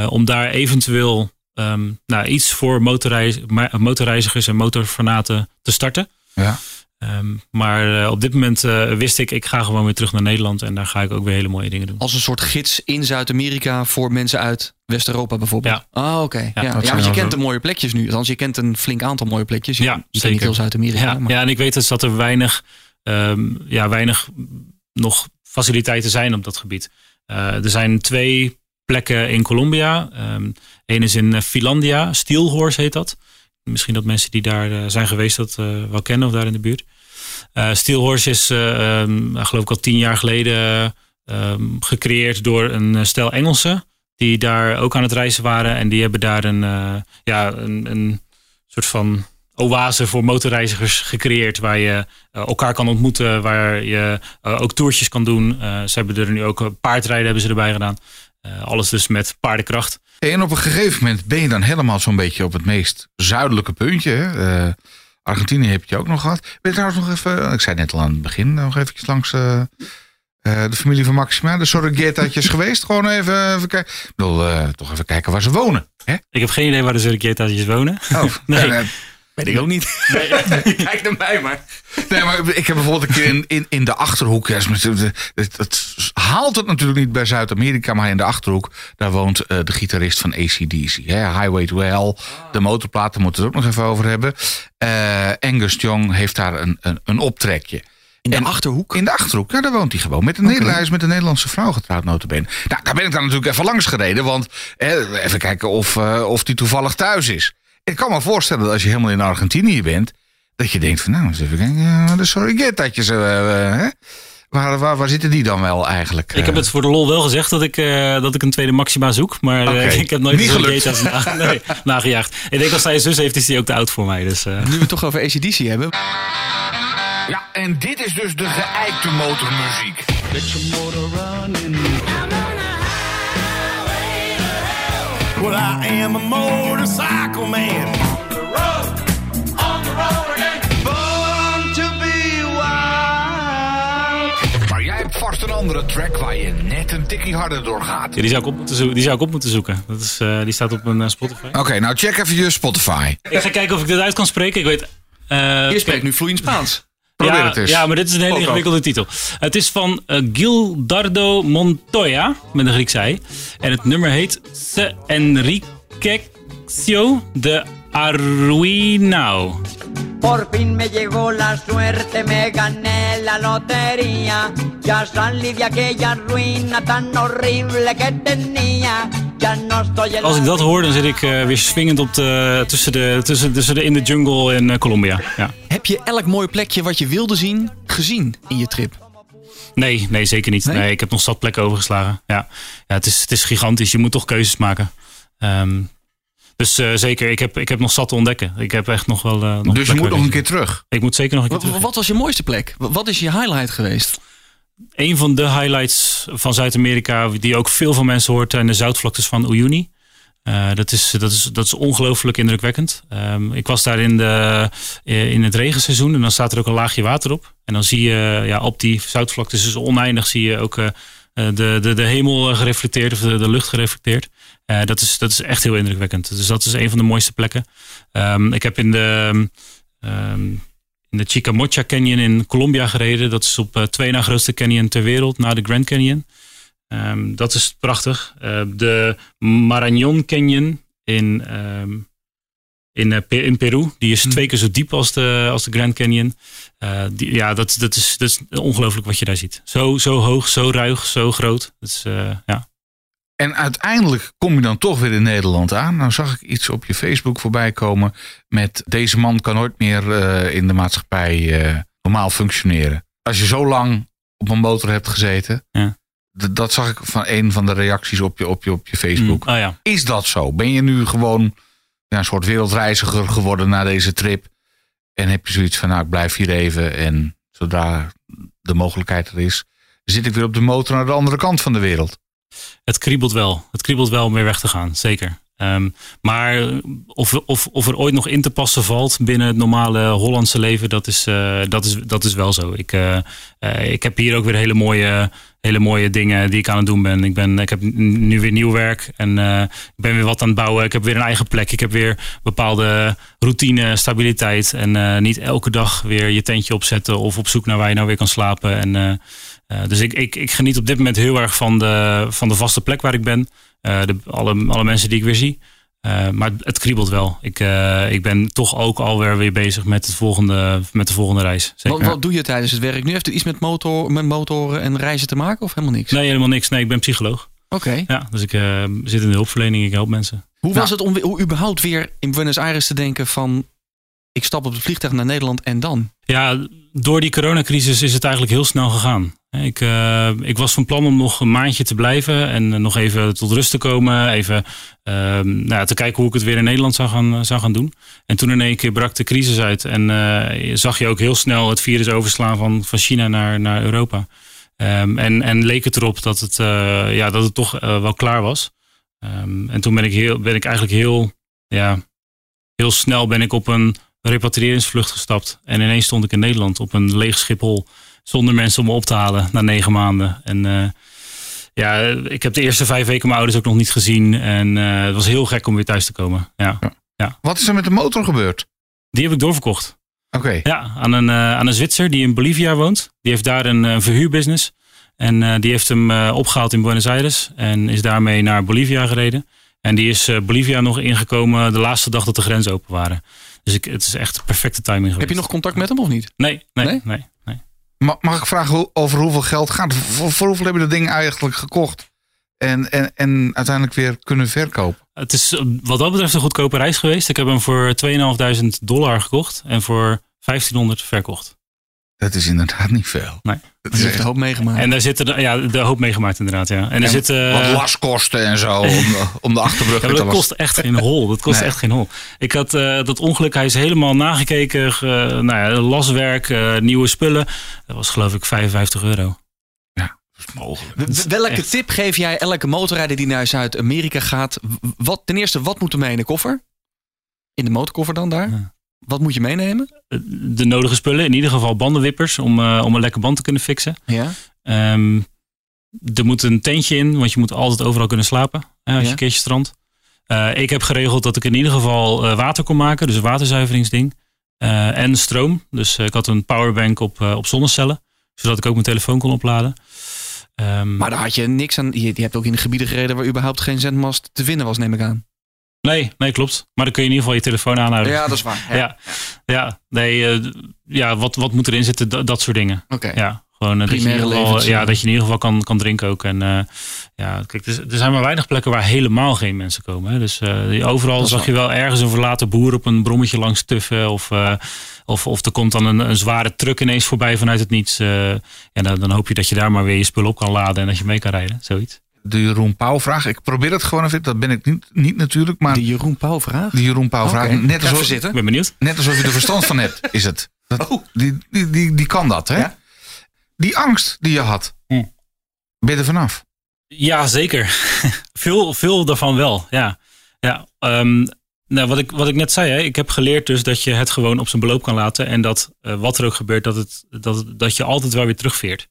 Om daar eventueel ehm, nou, iets voor motorreis, motorreizigers en motorfanaten te starten. Ja. Ehm, maar eh, op dit moment eh, wist ik, ik ga gewoon weer terug naar Nederland. En daar ga ik ook weer hele mooie dingen doen. Als een soort gids in Zuid-Amerika voor mensen uit West-Europa bijvoorbeeld. Ja. Ah, oké. Ja, ja, want je kent de mooie plekjes nu. Althans, je kent een flink aantal mooie plekjes. Je, Ja, je zeker. niet heel Zuid-Amerika. Ja, maar- ja, en ik weet dus dat er weinig, ehm, ja, weinig nog faciliteiten zijn op dat gebied. Eh, er zijn twee plekken in Colombia. Eén is in Finlandia, Steelhorse heet dat. Misschien dat mensen die daar eh, zijn geweest dat eh, wel kennen of daar in de buurt. Eh Steelhorse is, eh, ehm, geloof ik al tien jaar geleden ehm, gecreëerd door een stel Engelsen. Die daar ook aan het reizen waren. En die hebben daar een, ja, een, een soort van oase voor motorreizigers gecreëerd. Waar je elkaar kan ontmoeten. Waar je ook toertjes kan doen. Ze hebben er nu ook paardrijden hebben ze erbij gedaan. Alles dus met paardenkracht. En op een gegeven moment ben je dan helemaal zo'n beetje op het meest zuidelijke puntje. Hè? Eh, Argentinië heb je ook nog gehad. Ben je trouwens nog even, ik zei net al aan het begin, nog eventjes langs eh, eh, de familie van Maxima, de Sorregetaatjes geweest. Gewoon even, even kijken. Ik bedoel, toch even kijken waar ze wonen. Hè? Ik heb geen idee waar de Zurkietaatjes wonen. Oh, Nee. Weet ik ook niet. Kijk naar mij maar. Nee, maar ik heb bijvoorbeeld een keer in, in, in de achterhoek. Ja, het, het haalt het natuurlijk niet bij Zuid-Amerika, maar in de achterhoek. Daar woont eh, de gitarist van ACDC. Hè, Highway to Hell. De motorplaat, daar moeten we het ook nog even over hebben. Eh, Angus Young heeft daar een, een, een optrekje. In de En- Achterhoek? In de Achterhoek, ja, daar woont hij gewoon. Met een Nederlander, is met een Nederlandse vrouw getrouwd, notabene. Nou, daar ben ik dan natuurlijk even langs gereden. Want eh, even kijken of, eh, of die toevallig thuis is. Ik kan me voorstellen dat als je helemaal in Argentinië bent... dat je denkt van, nou, eens even kijken. Uh, de Sorrigettatjes, uh, hè? Waar, waar, waar zitten die dan wel eigenlijk? Ik heb eh? het voor de lol wel gezegd dat ik, eh, dat ik een tweede Maxima zoek. Maar eh, ik heb nooit de. Zurkieta's na, nee, nagejaagd. Ik denk als hij een zus heeft, is hij ook te oud voor mij. Dus, eh, Nu we het toch over ACDC hebben. Ja, en dit is dus de geëikte motormuziek. Well, I am a motorcycle man. Born to be wild. Maar jij hebt vast een andere track waar je net een tikkie harder door gaat. Ja, die, zou ik op moeten zoeken. die zou ik op moeten zoeken. Dat is, eh, die staat op mijn eh, Spotify. Oké, nou check even je Spotify. Ik ga kijken of ik dit uit kan spreken. Ik weet... eh, Je spreekt nu vloeiend Spaans. Probeer ja, het eens. Ja, maar dit is een hele Ook ingewikkelde titel. Het is van eh, Gildardo Montoya, met een Griekse ei. En het nummer heet Se Enriqueccio de Arruinao. Por fin me llegó la suerte, me gané la lotería. Ya salí de aquella ruina tan horrible que tenía. Als ik dat hoor, dan zit ik eh, weer swingend op de, tussen, de, tussen, tussen de in de jungle in eh, Colombia. Ja. Heb je elk mooi plekje wat je wilde zien, gezien in je trip? Nee, nee, zeker niet. Nee? Nee? ik heb nog zat plekken overgeslagen. Ja, ja het, is, het is gigantisch. Je moet toch keuzes maken. Ehm, dus eh, zeker, ik heb, ik heb nog zat te ontdekken. Ik heb echt nog wel. eh, nog Dus je moet nog een keer terug. Ik moet zeker nog een keer Wat, terug. wat was je mooiste plek? Wat is je highlight geweest? Een van de highlights van Zuid-Amerika, die ook veel van mensen hoort, zijn de zoutvlaktes van Uyuni. Eh, dat, is, dat, is, dat is ongelooflijk indrukwekkend. Ehm, ik was daar in, de, in het regenseizoen en dan staat er ook een laagje water op. En dan zie je ja, op die zoutvlaktes, dus oneindig, zie je ook eh, eh, de, de, de hemel gereflecteerd of de, de lucht gereflecteerd. Eh, dat, is, dat is echt heel indrukwekkend. Dus dat is een van de mooiste plekken. Ehm, ik heb in de, ehm, in de Chicamocha Canyon in Colombia gereden. Dat is op eh, twee na grootste canyon ter wereld, na de Grand Canyon. Ehm, dat is prachtig. Eh, de Marañón Canyon in, in, in Peru. Die is twee keer zo diep als de, als de Grand Canyon. Die, ja, dat, dat, is, dat is ongelooflijk wat je daar ziet. Zo, zo hoog, zo ruig, zo groot. Dat is, ja. En uiteindelijk kom je dan toch weer in Nederland aan. Nou zag ik iets op je Facebook voorbij komen met deze man kan nooit meer eh, in de maatschappij eh, normaal functioneren. Als je zo lang op een motor hebt gezeten, Ja. dat zag ik van een van de reacties op je, op je, op je Facebook. Oh ja. Is dat zo? Ben je nu gewoon ja, een soort wereldreiziger geworden na deze trip? En heb je zoiets van, nou ik blijf hier even en zodra de mogelijkheid er is, zit ik weer op de motor naar de andere kant van de wereld. Het kriebelt wel. Het kriebelt wel om weer weg te gaan, zeker. Ehm, maar of, of, of er ooit nog in te passen valt binnen het normale Hollandse leven, dat is, eh, dat is, dat is wel zo. Ik, eh, eh, ik heb hier ook weer hele mooie, hele mooie dingen die ik aan het doen ben. Ik, ben, ik heb nu weer nieuw werk en eh, ik ben weer wat aan het bouwen. Ik heb weer een eigen plek. Ik heb weer bepaalde routine, stabiliteit. En eh, niet elke dag weer je tentje opzetten of op zoek naar waar je nou weer kan slapen. En, eh, dus ik, ik, ik geniet op dit moment heel erg van de, van de vaste plek waar ik ben. Eh, de, alle, alle mensen die ik weer zie. Eh, maar het, het kriebelt wel. Ik, ik ben toch ook alweer weer bezig met, het volgende, met de volgende reis. Zeker. Wat, wat doe je tijdens het werk? Nu heeft u iets met, motor, met motoren en reizen te maken of helemaal niks? Nee, helemaal niks. Nee, ik ben psycholoog. Oké. Ja, dus ik zit in de hulpverlening. Ik help mensen. Hoe was het om hoe überhaupt weer in Buenos Aires te denken van... ik stap op het vliegtuig naar Nederland en dan? Ja, door die coronacrisis is het eigenlijk heel snel gegaan. Ik, eh, ik was van plan om nog een maandje te blijven en eh, nog even tot rust te komen. Even eh, nou ja, te kijken hoe ik het weer in Nederland zou gaan, zou gaan doen. En toen in één keer brak de crisis uit en eh, zag je ook heel snel het virus overslaan van, van China naar, naar Europa. Ehm, en, en leek het erop dat het, eh, ja, dat het toch eh, wel klaar was. Ehm, en toen ben ik, heel, ben ik eigenlijk heel, ja, heel snel ben ik op een repatriëringsvlucht gestapt. En ineens stond ik in Nederland op een leeg Schiphol. Zonder mensen om me op te halen na negen maanden. En eh, ja, ik heb de eerste vijf weken mijn ouders ook nog niet gezien. En eh, het was heel gek om weer thuis te komen. Ja. Wat is er met de motor gebeurd? Die heb ik doorverkocht. Oké. Ja, aan een, eh, aan een Zwitser die in Bolivia woont. Die heeft daar een, verhuurbusiness. En die heeft hem eh, opgehaald in Buenos Aires. En is daarmee naar Bolivia gereden. En die is Bolivia nog ingekomen de laatste dag dat de grenzen open waren. Dus ik, het is echt perfecte timing geweest. Heb je nog contact met hem of niet? Nee, nee, Nee? nee. Mag ik vragen over hoeveel geld gaat? Voor, hoeveel heb je dat ding eigenlijk gekocht? En, en, en uiteindelijk weer kunnen verkopen? Het is eh, wat dat betreft een goedkope reis geweest. Ik heb hem voor 2.500 dollar gekocht. En voor 1500 verkocht. Dat is inderdaad niet veel. Nee. Dat is echt een hoop meegemaakt. En daar zitten de- ja, de hoop meegemaakt inderdaad. Ja. En er En zitten... wat laskosten en zo om de, om de achterbrug Ja, te dat kost echt geen hol. Dat kost Nee. echt geen hol. Ik had eh, dat ongeluk, hij is helemaal nagekeken. ge- nou ja, laswerk, eh, nieuwe spullen. Dat was geloof ik 55 euro. Ja, is mogelijk. Welke tip geef jij elke motorrijder die naar Zuid-Amerika gaat? Wat, ten eerste, wat moet er mee in de koffer? In de motorkoffer dan daar? Ja. Wat moet je meenemen? De nodige spullen, in ieder geval bandenwippers om, eh, om een lekker band te kunnen fixen. Ja. Ehm, er moet een tentje in, want je moet altijd overal kunnen slapen hè, als Ja. je een keertje strandt. Eh, ik heb geregeld dat ik in ieder geval eh, water kon maken, dus een waterzuiveringsding. Eh, en stroom. Dus eh, ik had een powerbank op, eh, op zonnecellen, zodat ik ook mijn telefoon kon opladen. Ehm, Maar daar had je niks aan. Je, je hebt ook in de gebieden gereden waar überhaupt geen zendmast te vinden was, neem ik aan. Nee, nee, klopt. Maar dan kun je in ieder geval je telefoon aanhouden. Ja, dat is waar. ja, ja, nee, eh, ja wat, wat moet erin zitten, dat, dat soort dingen. Oké. Ja, gewoon eh, dat je, in Primaire ieder geval, ja, dat je in ieder geval kan, kan drinken ook. En eh, ja, kijk, er, er zijn maar weinig plekken waar helemaal geen mensen komen. Hè. Dus overal zag je wel ergens een verlaten boer op een brommetje langs tuffen. Of, of, of er komt dan een, een zware truck ineens voorbij vanuit het niets. ja, dan, dan hoop je dat je daar maar weer je spul op kan laden en dat je mee kan rijden. Zoiets. De Jeroen Pauw vraag. Ik probeer het gewoon even. Dat ben ik niet, niet natuurlijk. Maar De Jeroen Pauw vraag. de Jeroen Pauw vraag. Oké. Net, alsof, zitten. Ik ben benieuwd. net alsof je er verstand van hebt, is het. Dat, Oh. die, die, die, die kan dat, hè? Ja. Die angst die je had. Hm. Ben je er vanaf? Ja, zeker. veel, veel daarvan wel. Ja. Ja, ehm, nou, wat, ik, wat ik net zei, hè, ik heb geleerd dus dat je het gewoon op zijn beloop kan laten. En dat eh, wat er ook gebeurt, dat, het, dat, dat je altijd wel weer terugveert.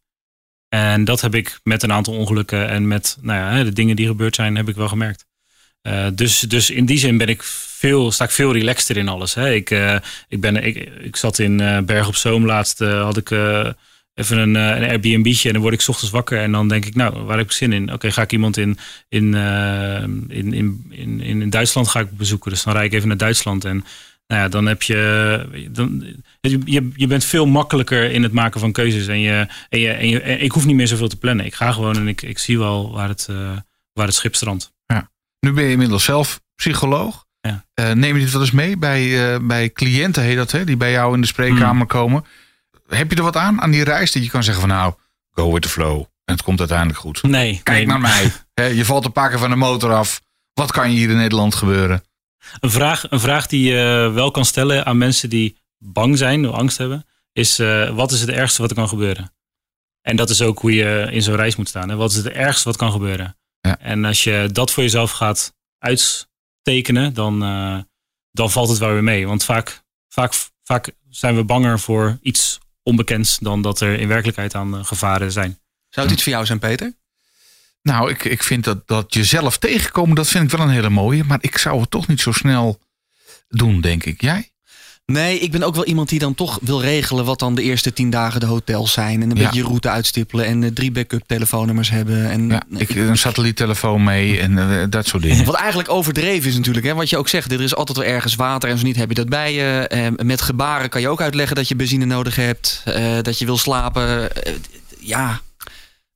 En dat heb ik met een aantal ongelukken en met nou ja, de dingen die gebeurd zijn, heb ik wel gemerkt. Eh, dus, dus in die zin ben ik veel, sta ik veel relaxter in alles. Hè. Ik, eh, ik, ben, ik, ik zat in eh, Berg op Zoom laatst, had ik even een, een Airbnb'tje en dan word ik ochtends wakker en dan denk ik, nou, waar heb ik zin in? Oké, ga ik iemand in, in, in, in, in, in Duitsland ga ik bezoeken. Dus dan rijd ik even naar Duitsland en nou ja, dan heb je, dan, je, je, je bent veel makkelijker in het maken van keuzes en, je, en, je, en, je, en ik hoef niet meer zoveel te plannen. Ik ga gewoon en ik, ik zie wel waar het, eh, waar het schip strandt. Nu ben je inmiddels zelf psycholoog. Ja. Eh, neem je dit wel eens mee bij, eh, bij cliënten, heet dat, hè, die bij jou in de spreekkamer Hmm. komen? Heb je er wat aan, aan die reis, dat je kan zeggen van nou, go with the flow. En het komt uiteindelijk goed. Nee, Kijk nee. naar mij. Je valt een paar keer van de motor af. Wat kan je hier in Nederland gebeuren? Een vraag, een vraag die je wel kan stellen aan mensen die bang zijn, of angst hebben, is eh, wat is het ergste wat er kan gebeuren? En dat is ook hoe je in zo'n reis moet staan. Hè? Wat is het ergste wat kan gebeuren? Ja. En als je dat voor jezelf gaat uittekenen, dan, eh, dan valt het wel weer mee. Want vaak, vaak, vaak zijn we banger voor iets onbekends dan dat er in werkelijkheid aan eh, gevaren zijn. Zou het iets voor jou zijn, Peter? Nou, ik, ik vind dat, dat jezelf tegenkomen, dat vind ik wel een hele mooie. Maar ik zou het toch niet zo snel doen, denk ik. Jij? Nee, ik ben ook wel iemand die dan toch wil regelen wat dan de eerste tien dagen de hotels zijn. En een Ja. beetje route uitstippelen en eh, drie backup telefoonnummers hebben. En, Ja, ik, een satelliettelefoon mee en eh, dat soort dingen. Wat eigenlijk overdreven is natuurlijk, hè? wat je ook zegt. Er is altijd wel ergens water en zo niet heb je dat bij je. Eh, met gebaren kan je ook uitleggen dat je benzine nodig hebt. eh, dat je wil slapen. Ja,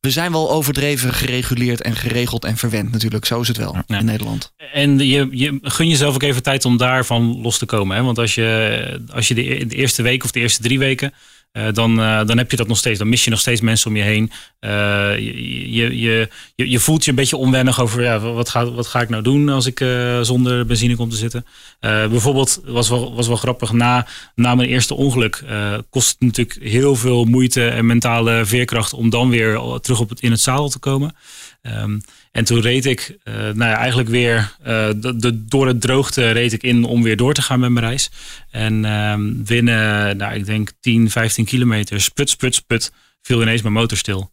we zijn wel overdreven gereguleerd en geregeld en verwend natuurlijk. Zo is het wel Ja. in Nederland. En je, je gun jezelf ook even tijd om daarvan los te komen. Hè? Want als je, als je de, de eerste week of de eerste drie weken. Eh, dan, eh, dan heb je dat nog steeds. Dan mis je nog steeds mensen om je heen. Eh, je, je, je, je, voelt je een beetje onwennig over ja, wat, ga, wat ga ik nou doen als ik zonder benzine kom te zitten. Bijvoorbeeld, was wel, was wel grappig, na, na mijn eerste ongeluk kost het natuurlijk heel veel moeite en mentale veerkracht om dan weer terug op het, in het zadel te komen. Ehm, en toen reed ik, eh, nou ja, eigenlijk weer eh, de, door het droogte reed ik in om weer door te gaan met mijn reis. En ehm, binnen, nou, ik denk 10, 15 kilometer, sput, sput, sput, viel ineens mijn motor stil.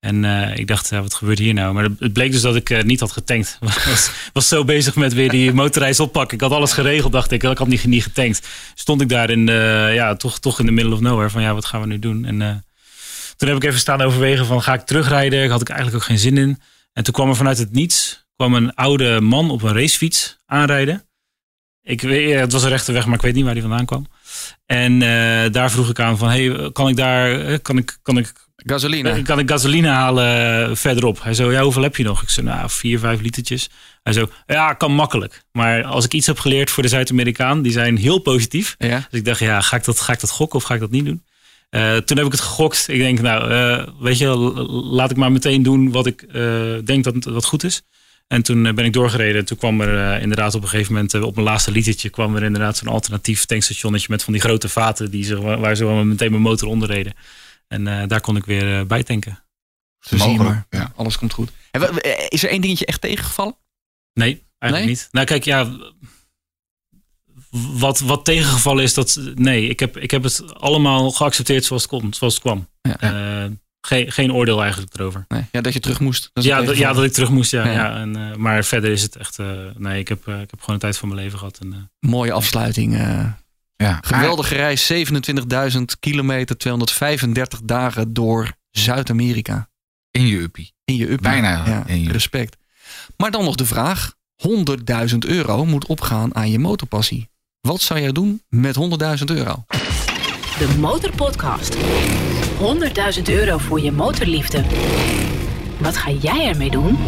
En eh, ik dacht, wat gebeurt hier nou? Maar het- bleek dus dat ik niet had getankt. Was, was zo bezig met weer die motorreis oppakken. Ik had alles geregeld, dacht ik. Ik had niet, niet getankt. Stond ik daar in, ja, toch, toch in de middle of nowhere. Van ja, wat gaan we nu doen? En toen heb ik even staan overwegen van, ga ik terugrijden? Ik had ik eigenlijk ook geen zin in. En toen kwam er vanuit het niets kwam een oude man op een racefiets aanrijden. Ik weet, het was een rechte weg, maar ik weet niet waar die vandaan kwam. En eh, daar vroeg ik aan van, hey, kan ik daar, eh, kan ik, kan ik Gasoline. eh, Kan ik gasoline halen verderop? Hij zo, ja, hoeveel heb je nog? Ik zei, nou, vier, vijf litertjes. Hij zo, ja, kan makkelijk. Maar als ik iets heb geleerd voor de Zuid-Amerikaan, die zijn heel positief. Ja. Dus ik dacht, ja, ga ik dat, ga ik dat gokken of ga ik dat niet doen? Eh, toen heb ik het gegokt. Ik denk, nou, eh, weet je, laat ik maar meteen doen wat ik eh, denk dat wat goed is. En toen ben ik doorgereden. Toen kwam er inderdaad op een gegeven moment, op mijn laatste litertje, kwam er inderdaad zo'n alternatief tankstationnetje met van die grote vaten die ze, waar ze wel meteen mijn motor onder reden. En eh, daar kon ik weer bij tanken. Te zien, Mogelijk, maar ja. alles komt goed. Is er één dingetje echt tegengevallen? Nee, eigenlijk Nee? niet. Nou, kijk, ja. Wat, wat tegengevallen is, dat. Nee, ik heb, ik heb het allemaal geaccepteerd zoals het, kon, zoals het kwam. Ja. Eh, geen, geen oordeel eigenlijk erover. Nee. Ja, dat je terug moest. Dat Ja, dat- ja, dat ik terug moest, ja. Ja. ja. en, eh, maar verder is het echt. eh, nee, ik heb, ik heb gewoon een tijd van mijn leven gehad. En, Mooie afsluiting. eh. Ja. geweldige reis, 27.000 kilometer, 235 dagen door Zuid-Amerika. In je uppie. In je uppie. Bijna Ja, in je- respect. Maar dan nog de vraag. 100.000 euro moet opgaan aan je motorpassie. Wat zou jij doen met 100.000 euro? De Motorpodcast. 100.000 euro voor je motorliefde. Wat ga jij ermee doen?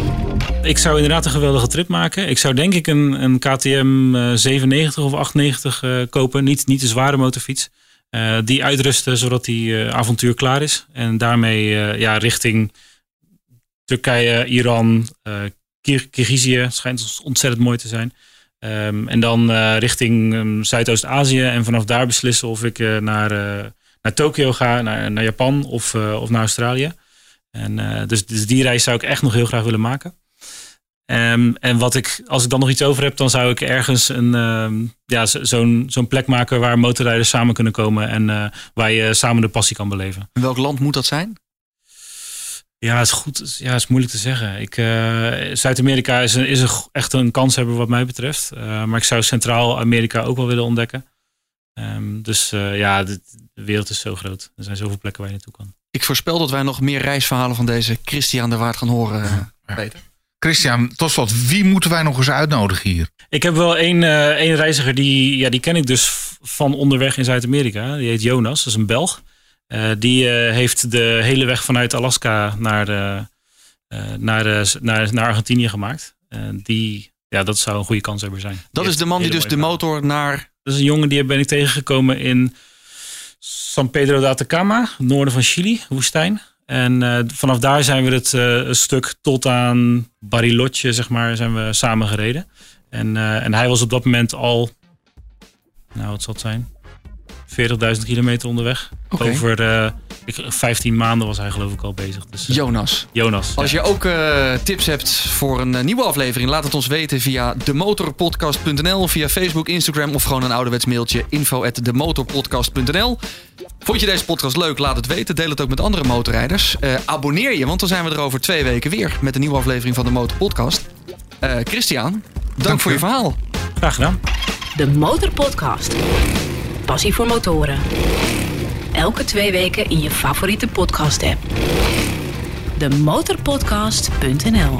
Ik zou inderdaad een geweldige trip maken. Ik zou denk ik een, een KTM eh, 97 of 98 eh, kopen. Niet, niet de zware motorfiets. Eh, die uitrusten zodat die eh, avontuur klaar is. En daarmee eh, ja, richting Turkije, Iran, eh Kir- Kirgizië. Schijnt ontzettend mooi te zijn. Ehm, en dan eh, richting ehm, Zuidoost-Azië. En vanaf daar beslissen of ik eh, naar, eh, naar Tokio ga, naar, naar Japan of, of naar Australië. En, dus, dus die reis zou ik echt nog heel graag willen maken. Ehm, en wat ik, als ik dan nog iets over heb, dan zou ik ergens een, ja, zo- zo'n zo'n plek maken waar motorrijders samen kunnen komen en waar je samen de passie kan beleven. In welk land moet dat zijn? Ja, is goed. Ja, is moeilijk te zeggen. Ik, eh, Zuid-Amerika is, een, is een, echt een kanshebber wat mij betreft. Eh, maar ik zou Centraal-Amerika ook wel willen ontdekken. Ehm, dus eh, ja, de, de wereld is zo groot. Er zijn zoveel plekken waar je naartoe kan. Ik voorspel dat wij nog meer reisverhalen van deze Christian de Waard gaan horen. eh, Ja. Peter. Christian, tot slot, wie moeten wij nog eens uitnodigen hier? Ik heb wel één, eh, één reiziger, die, ja, die ken ik dus van onderweg in Zuid-Amerika. Die heet Jonas, dat is een Belg. Eh, die eh, heeft de hele weg vanuit Alaska naar, de, eh, naar, de, naar, naar Argentinië gemaakt. Die, ja, dat zou een goede kanshebber zijn. Dat is de man die dus de motor naar... Dat is een jongen die ben ik tegengekomen in San Pedro de Atacama, noorden van Chili, woestijn. En vanaf daar zijn we het stuk tot aan Bariloche, zeg maar, zijn we samen gereden. En, en hij was op dat moment al, nou wat zal het zijn, 40.000 kilometer onderweg. Over eh, ik, 15 maanden was hij geloof ik al bezig. Dus, eh, Jonas. Jonas. Als ja. je ook eh, tips hebt voor een nieuwe aflevering, laat het ons weten via demotorpodcast.nl, via Facebook, Instagram of gewoon een ouderwets mailtje info@demotorpodcast.nl. Vond je deze podcast leuk? Laat het weten. Deel het ook met andere motorrijders. Eh, abonneer je, want dan zijn we er over twee weken weer met een nieuwe aflevering van de Motorpodcast. Eh Christian, dank, voor u. je verhaal. Graag gedaan. De Motorpodcast. Passie voor motoren. Elke twee weken in je favoriete podcast app. De motorpodcast.nl